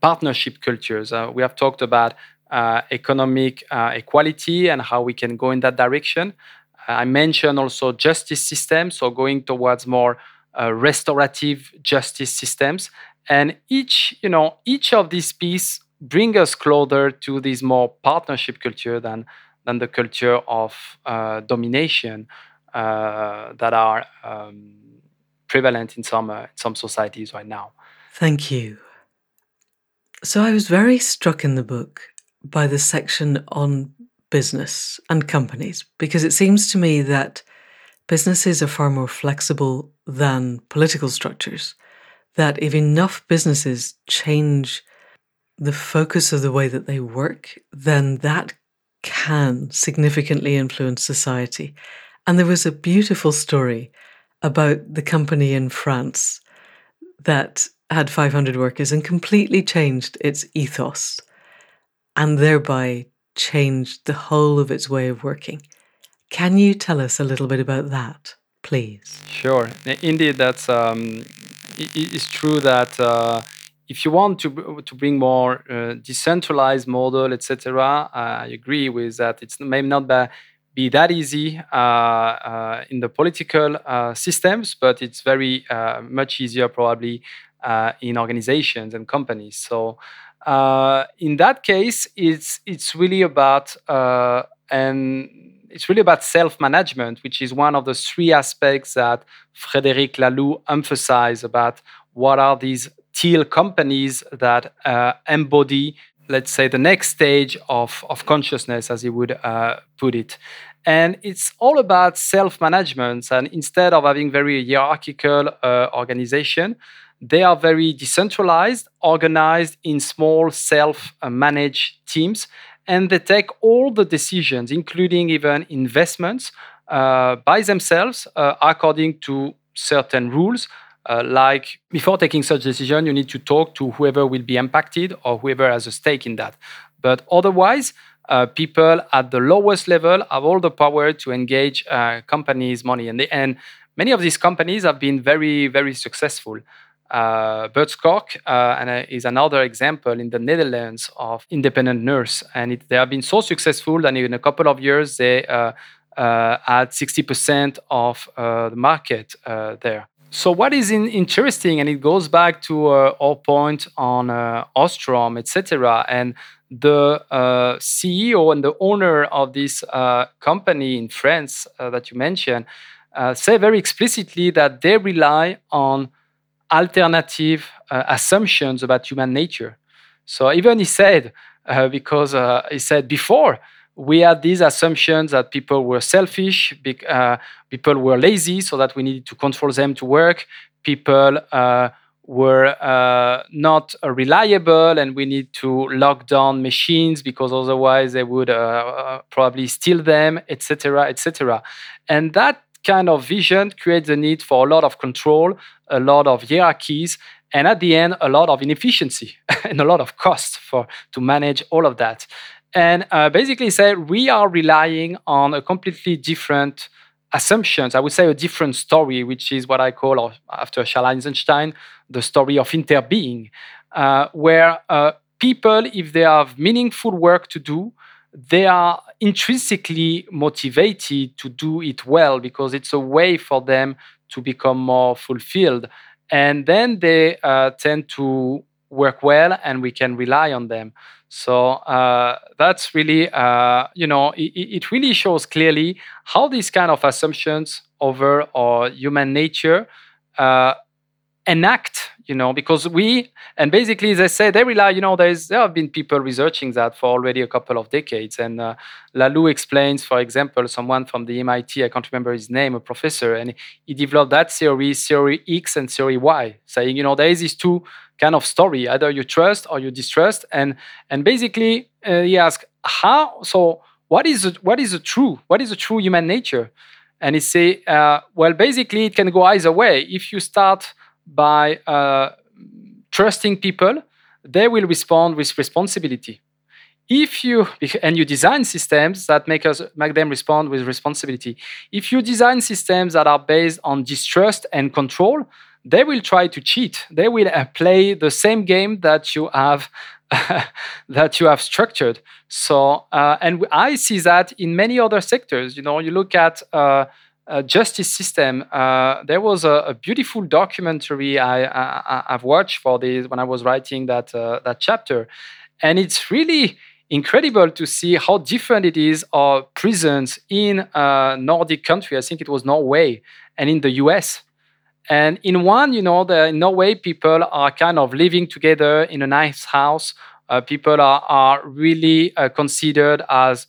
partnership cultures. we have talked about economic equality and how we can go in that direction. I mentioned also justice systems, so going towards more restorative justice systems and each you know each of these pieces bring us closer to this more partnership culture than than the culture of uh, domination uh, that are um, prevalent in some uh, some societies right now. Thank you. So I was very struck in the book by the section on business and companies because it seems to me that businesses are far more flexible than political structures. That if enough businesses change the focus of the way that they work, then that can significantly influence society. And there was a beautiful story about the company in France that had 500 workers and completely changed its ethos and thereby changed the whole of its way of working. Can you tell us a little bit about that, please? Sure. Indeed, that's um, it's true that uh, if you want to to bring more uh, decentralized model, etc., I agree with that. It's maybe not be, be that easy uh, uh, in the political uh, systems, but it's very much easier probably in organizations and companies. So in that case, it's it's really about and it's really about self-management, which is one of the three aspects that Frederic Laloux emphasized about what are these teal companies that uh, embody, let's say, the next stage of, of consciousness, as he would uh, put it. And it's all about self management. And instead of having very hierarchical uh, organization, they are very decentralized, organized in small self managed teams. And they take all the decisions, including even investments, uh, by themselves uh, according to certain rules uh, like before taking such decision, you need to talk to whoever will be impacted or whoever has a stake in that. But otherwise, uh, people at the lowest level have all the power to engage uh, companies' money, and, they, and many of these companies have been very, very successful. Uh, Buurtzorg uh, uh, is another example in the Netherlands of independent nurse, and it, they have been so successful that in a couple of years they uh, had 60% of the market there. So what is in, interesting, and it goes back to uh, our point on uh, Ostrom, etc., and the uh, CEO and the owner of this uh, company in France uh, that you mentioned uh, say very explicitly that they rely on alternative assumptions about human nature. So even he said, because he said before we had these assumptions that people were selfish, uh, people were lazy, so that we needed to control them to work. People uh, were uh, not reliable, and we need to lock down machines because otherwise they would uh, uh, probably steal them, etc., etc. And that kind of vision creates the need for a lot of control, a lot of hierarchies, and at the end, a lot of inefficiency and a lot of cost for to manage all of that and uh, basically said we are relying on a completely different assumptions. I would say a different story, which is what I call, after Charles Eisenstein, the story of interbeing, uh, where uh, people, if they have meaningful work to do, they are intrinsically motivated to do it well because it's a way for them to become more fulfilled. And then they uh, tend to work well and we can rely on them. So uh, that's really, uh, you know, it, it, really shows clearly how these kind of assumptions over our human nature uh, enact you know because we and basically they say they rely you know there's there have been people researching that for already a couple of decades. And uh, Laloux explains for example someone from the mit i can't remember his name a professor and he developed that theory theory x and theory y saying you know there is these two kind of story. Either you trust or you distrust. And and basically uh, he asked how? So what is a, what is a true? What is a true human nature? And he say uh, well basically it can go either way. If you start by uh, trusting people, they will respond with responsibility. If you and you design systems that make us make them respond with responsibility. If you design systems that are based on distrust and control, they will try to cheat. They will uh, play the same game that you have that you have structured. So, uh, and I see that in many other sectors. You know, you look at uh, uh, justice system. Uh, there was a, a, beautiful documentary I, have watched for this when I was writing that uh, that chapter, and it's really incredible to see how different it is of prisons in a Nordic country. I think it was Norway and in the U.S. And in one, you know, the, in Norway, people are kind of living together in a nice house. Uh, people are, are really uh, considered as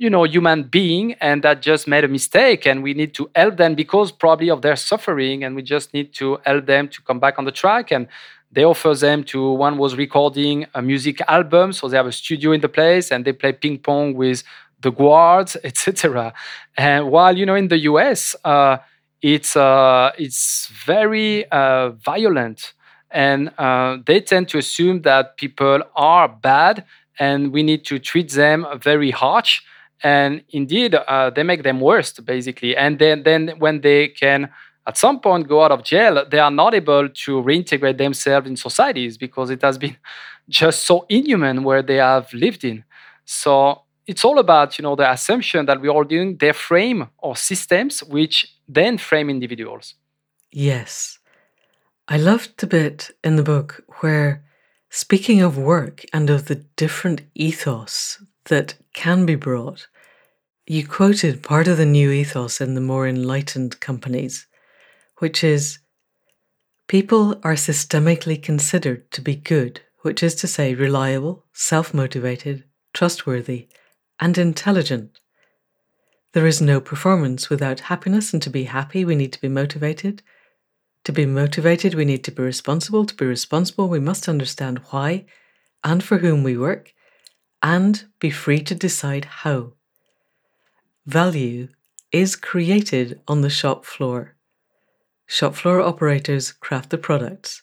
you know human being and that just made a mistake and we need to help them because probably of their suffering and we just need to help them to come back on the track and they offer them to one was recording a music album so they have a studio in the place and they play ping pong with the guards etc and while you know in the us uh, it's uh, it's very uh, violent. And uh, they tend to assume that people are bad and we need to treat them very harsh. And indeed uh, they make them worse basically. And then then when they can at some point go out of jail they are not able to reintegrate themselves in societies because it has been just so inhuman where they have lived in. So it's all about you know the assumption that we're all doing their frame or systems which then frame individuals yes i loved the bit in the book where speaking of work and of the different ethos that can be brought. You quoted part of the new ethos in the more enlightened companies, which is people are systemically considered to be good, which is to say, reliable, self motivated, trustworthy, and intelligent. There is no performance without happiness, and to be happy, we need to be motivated. To be motivated, we need to be responsible. To be responsible, we must understand why and for whom we work and be free to decide how. Value is created on the shop floor. Shop floor operators craft the products.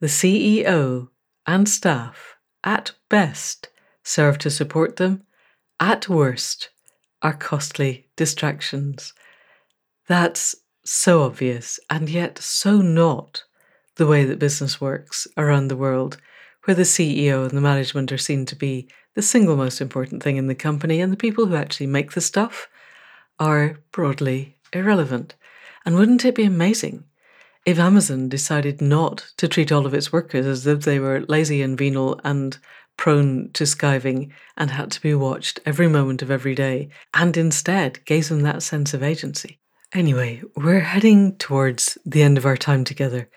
The CEO and staff, at best, serve to support them, at worst, are costly distractions. That's so obvious and yet so not the way that business works around the world, where the CEO and the management are seen to be the single most important thing in the company, and the people who actually make the stuff are broadly irrelevant. And wouldn't it be amazing if Amazon decided not to treat all of its workers as if they were lazy and venal and prone to skiving and had to be watched every moment of every day, and instead gave them that sense of agency? Anyway, we're heading towards the end of our time together.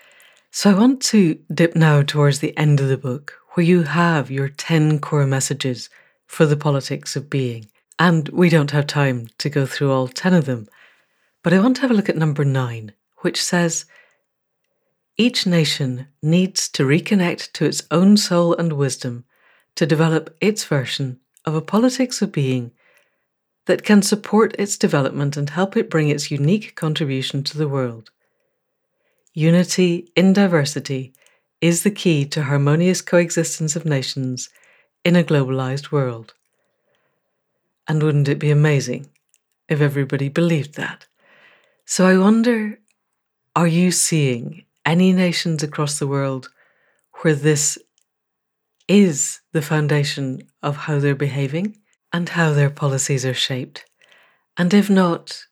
So I want to dip now towards the end of the book, where you have your 10 core messages for the politics of being. And we don't have time to go through all 10 of them, but I want to have a look at number 9, which says Each nation needs to reconnect to its own soul and wisdom to develop its version of a politics of being that can support its development and help it bring its unique contribution to the world. Unity in diversity is the key to harmonious coexistence of nations in a globalized world. And wouldn't it be amazing if everybody believed that? So I wonder are you seeing any nations across the world where this is the foundation of how they're behaving and how their policies are shaped? And if not,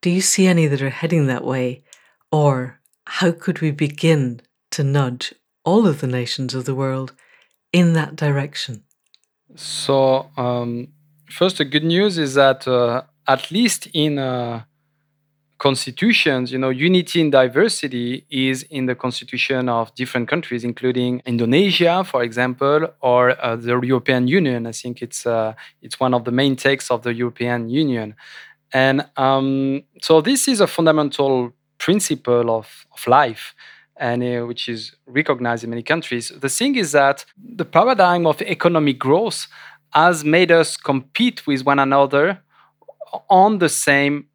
do you see any that are heading that way? Or how could we begin to nudge all of the nations of the world in that direction? So, um, first, the good news is that uh, at least in uh, constitutions, you know, unity in diversity is in the constitution of different countries, including Indonesia, for example, or uh, the European Union. I think it's uh, it's one of the main texts of the European Union, and um, so this is a fundamental principle of, of life. And uh, which is recognized in many countries. The thing is that the paradigm of economic growth has made us compete with one another on the same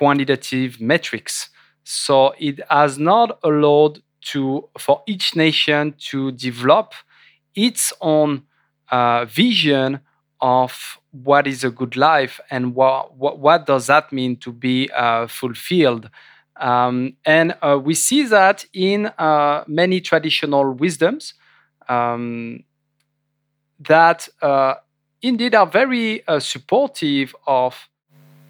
quantitative metrics. So it has not allowed to for each nation to develop its own uh, vision of what is a good life and what what, what does that mean to be uh, fulfilled. Um, and uh, we see that in uh, many traditional wisdoms um, that uh, indeed are very uh, supportive of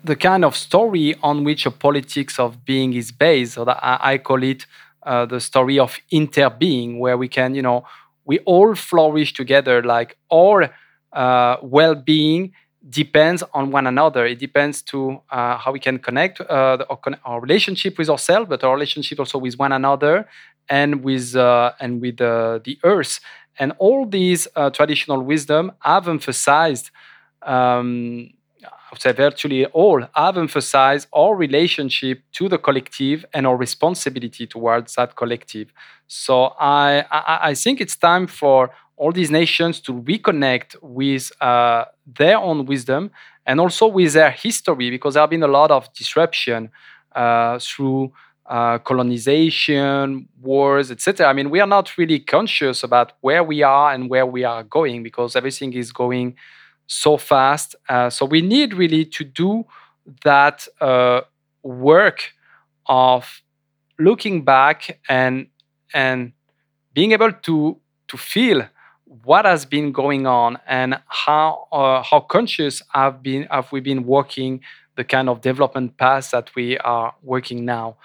the kind of story on which a politics of being is based. So that I, I call it uh, the story of interbeing, where we can, you know, we all flourish together. Like our uh, well-being depends on one another. It depends to uh, how we can connect uh, the, our, relationship with ourselves, but our relationship also with one another and with uh, and with uh, the earth. And all these traditional wisdom have emphasized. Um, say virtually all have emphasized our relationship to the collective and our responsibility towards that collective. So I, I, I think it's time for all these nations to reconnect with uh, their own wisdom and also with their history, because there have been a lot of disruption uh, through uh, colonization, wars, etc. I mean, we are not really conscious about where we are and where we are going because everything is going so fast. Uh, so we need really to do that uh, work of looking back and and being able to to feel what has been going on and how uh, how conscious have been have we been working the kind of development path that we are working now.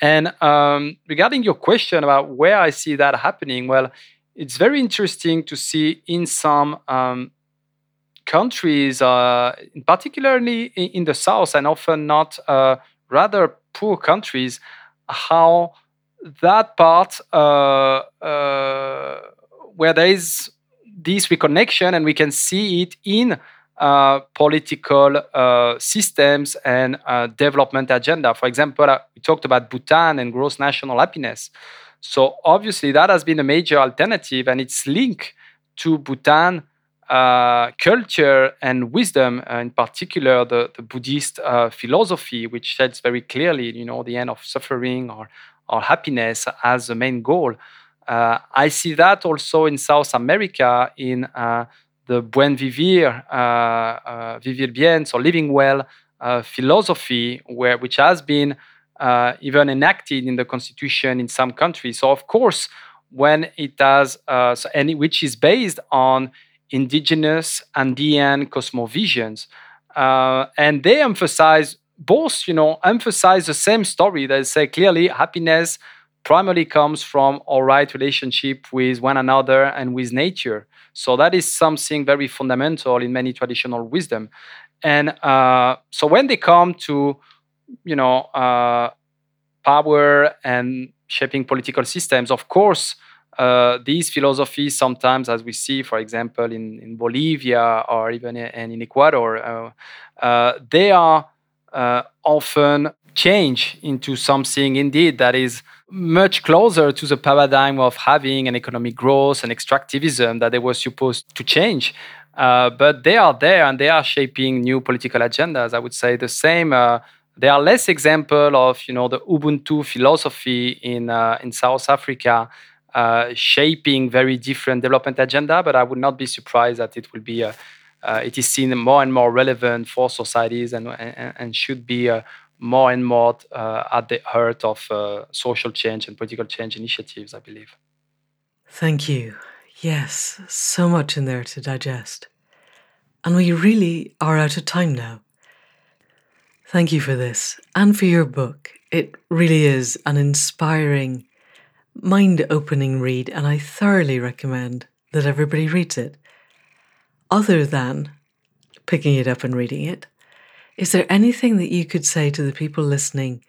And um, regarding your question about where I see that happening, well, it's very interesting to see in some um, countries, uh, particularly in the south and often not uh, rather poor countries, how that part uh, uh, where there is this reconnection and we can see it in uh, political systems and development agenda. For example, we talked about Bhutan and gross national happiness. So obviously that has been a major alternative and it's linked to Bhutan uh, culture and wisdom, uh, in particular the, the Buddhist uh, philosophy, which says very clearly, you know, the end of suffering or, or happiness as the main goal. Uh, I see that also in South America in uh, the Buen Vivir, Vivir Bien, so living well philosophy, where which has been even enacted in the constitution in some countries. So of course, when it has, so any, which is based on indigenous Andean cosmovisions. Uh, and they emphasize both, you know, emphasize the same story. They say clearly happiness primarily comes from our right relationship with one another and with nature. So that is something very fundamental in many traditional wisdom. And uh, so when they come to, you know, uh, power and shaping political systems, of course, uh, these philosophies sometimes, as we see, for example, in, in Bolivia or even in, in Ecuador, uh, uh, they are uh, often change into something indeed that is much closer to the paradigm of having an economic growth and extractivism that they were supposed to change. Uh, but they are there and they are shaping new political agendas. I would say the same. Uh, there are less example of you know the Ubuntu philosophy in in South Africa uh, shaping very different development agenda, but I would not be surprised that it will be uh, uh, it is seen more and more relevant for societies and and, and should be uh, more and more uh, at the heart of social change and political change initiatives. I believe. Thank you. Yes, so much in there to digest. And we really are out of time now. Thank you for this and for your book. It really is an inspiring mind opening read, and I thoroughly recommend that everybody reads it. Other than picking it up and reading it, is there anything that you could say to the people listening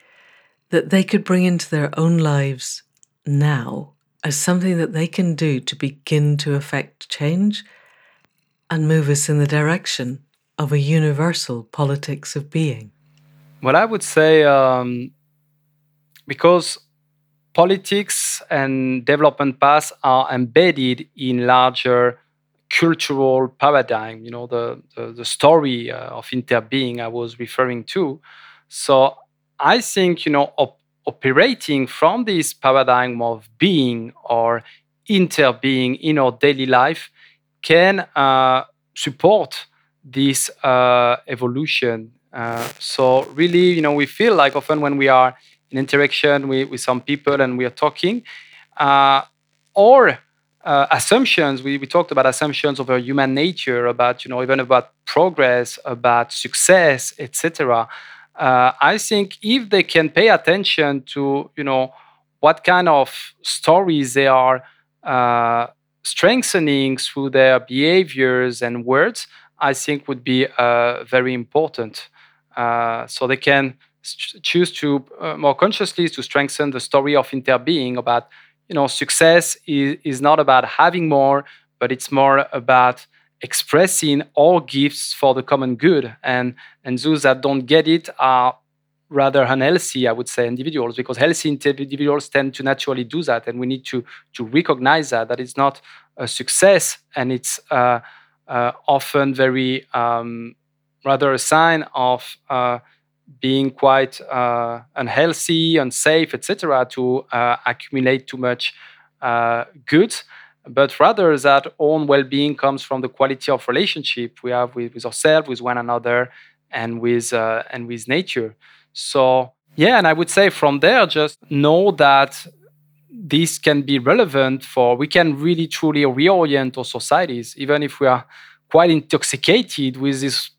that they could bring into their own lives now as something that they can do to begin to affect change and move us in the direction of a universal politics of being? Well, I would say um, because politics and development paths are embedded in larger cultural paradigm you know the the, the story uh, of interbeing i was referring to. So i think you know op- operating from this paradigm of being or interbeing in our daily life can uh, support this uh, evolution. Uh, so really you know we feel like often when we are in interaction with, with some people and we are talking uh, or uh, assumptions. We, we talked about assumptions over human nature about you know even about progress about success etc uh, i think if they can pay attention to you know what kind of stories they are uh, strengthening through their behaviors and words i think would be uh, very important. Uh, so they can choose to uh, more consciously to strengthen the story of interbeing about you know success is, is not about having more but it's more about expressing all gifts for the common good. And and those that don't get it are rather unhealthy i would say individuals because healthy individuals tend to naturally do that and we need to to recognize that that it's not a success and it's uh, uh, often very um, rather a sign of uh, being quite uh, unhealthy, unsafe, etc., to uh, accumulate too much uh, goods, but rather that own well-being comes from the quality of relationship we have with, with ourselves, with one another, and with uh, and with nature. So yeah, and I would say from there, just know that this can be relevant for we can really truly reorient our societies, even if we are quite intoxicated with this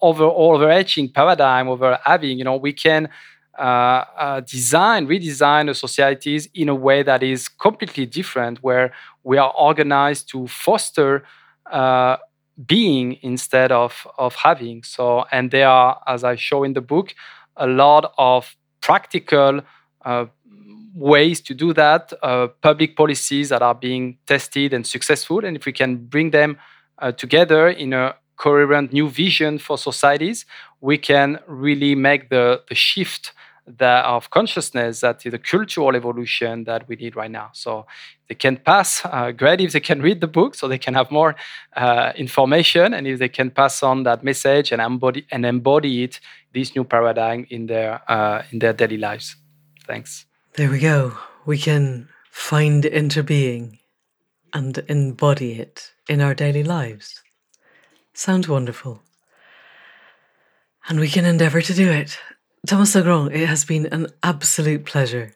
over overarching paradigm over having you know we can uh, uh, design redesign the societies in a way that is completely different where we are organized to foster uh, being instead of of having. So and there are as i show in the book a lot of practical uh, ways to do that uh, public policies that are being tested and successful and if we can bring them uh, together in a coherent new vision for societies, we can really make the, the shift that of consciousness that the cultural evolution that we need right now. So they can pass, uh, great if they can read the book, so they can have more uh, information, and if they can pass on that message and embody and embody it, this new paradigm in their uh, in their daily lives. Thanks. There we go. We can find interbeing and embody it in our daily lives. Sounds wonderful. And we can endeavour to do it. Thomas Legrand, it has been an absolute pleasure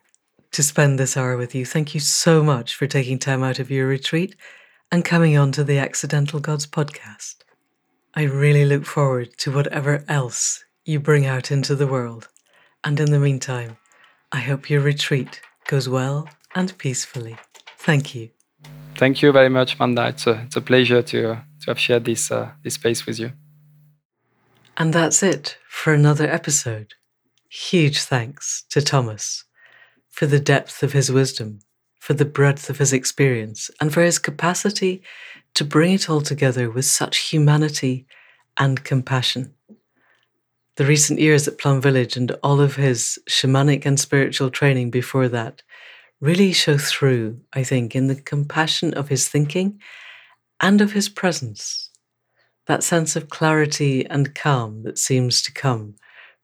to spend this hour with you. Thank you so much for taking time out of your retreat and coming on to the Accidental Gods podcast. I really look forward to whatever else you bring out into the world. And in the meantime, I hope your retreat goes well and peacefully. Thank you. Thank you very much, Manda. It's a, it's a pleasure to to have shared this uh, this space with you. And that's it for another episode. Huge thanks to Thomas for the depth of his wisdom, for the breadth of his experience, and for his capacity to bring it all together with such humanity and compassion. The recent years at Plum Village and all of his shamanic and spiritual training before that really show through, I think, in the compassion of his thinking and of his presence, that sense of clarity and calm that seems to come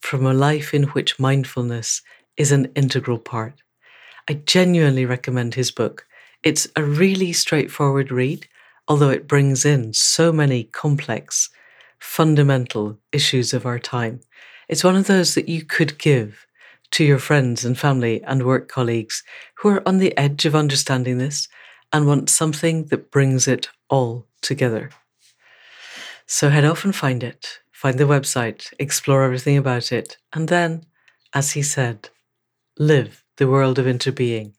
from a life in which mindfulness is an integral part. I genuinely recommend his book. It's a really straightforward read, although it brings in so many complex, fundamental issues of our time. It's one of those that you could give to your friends and family and work colleagues who are on the edge of understanding this and want something that brings it all together. So head off and find it, find the website, explore everything about it, and then, as he said, live the world of interbeing.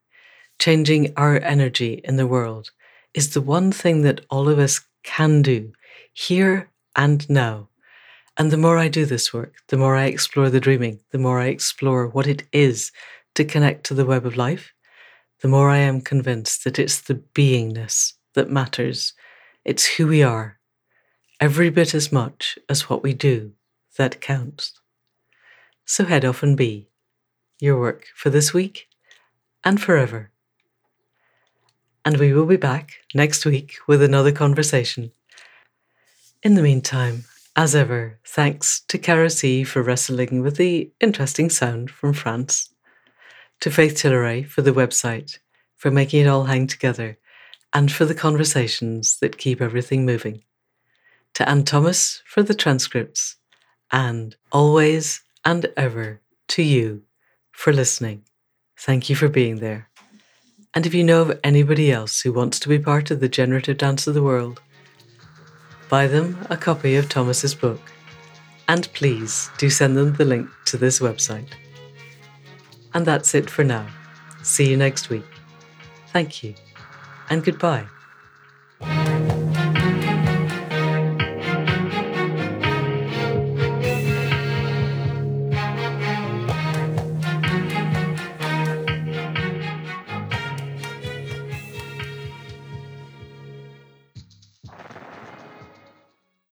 Changing our energy in the world is the one thing that all of us can do here and now. And the more I do this work, the more I explore the dreaming, the more I explore what it is to connect to the web of life, the more I am convinced that it's the beingness that matters. It's who we are, every bit as much as what we do, that counts. So head off and be your work for this week and forever. And we will be back next week with another conversation. In the meantime, as ever, thanks to C for wrestling with the interesting sound from France, to Faith Tilleray for the website, for making it all hang together, and for the conversations that keep everything moving, to Anne Thomas for the transcripts, and always and ever to you for listening. Thank you for being there. And if you know of anybody else who wants to be part of the generative dance of the world, buy them a copy of Thomas's book. And please do send them the link to this website. And that's it for now. See you next week. Thank you and goodbye.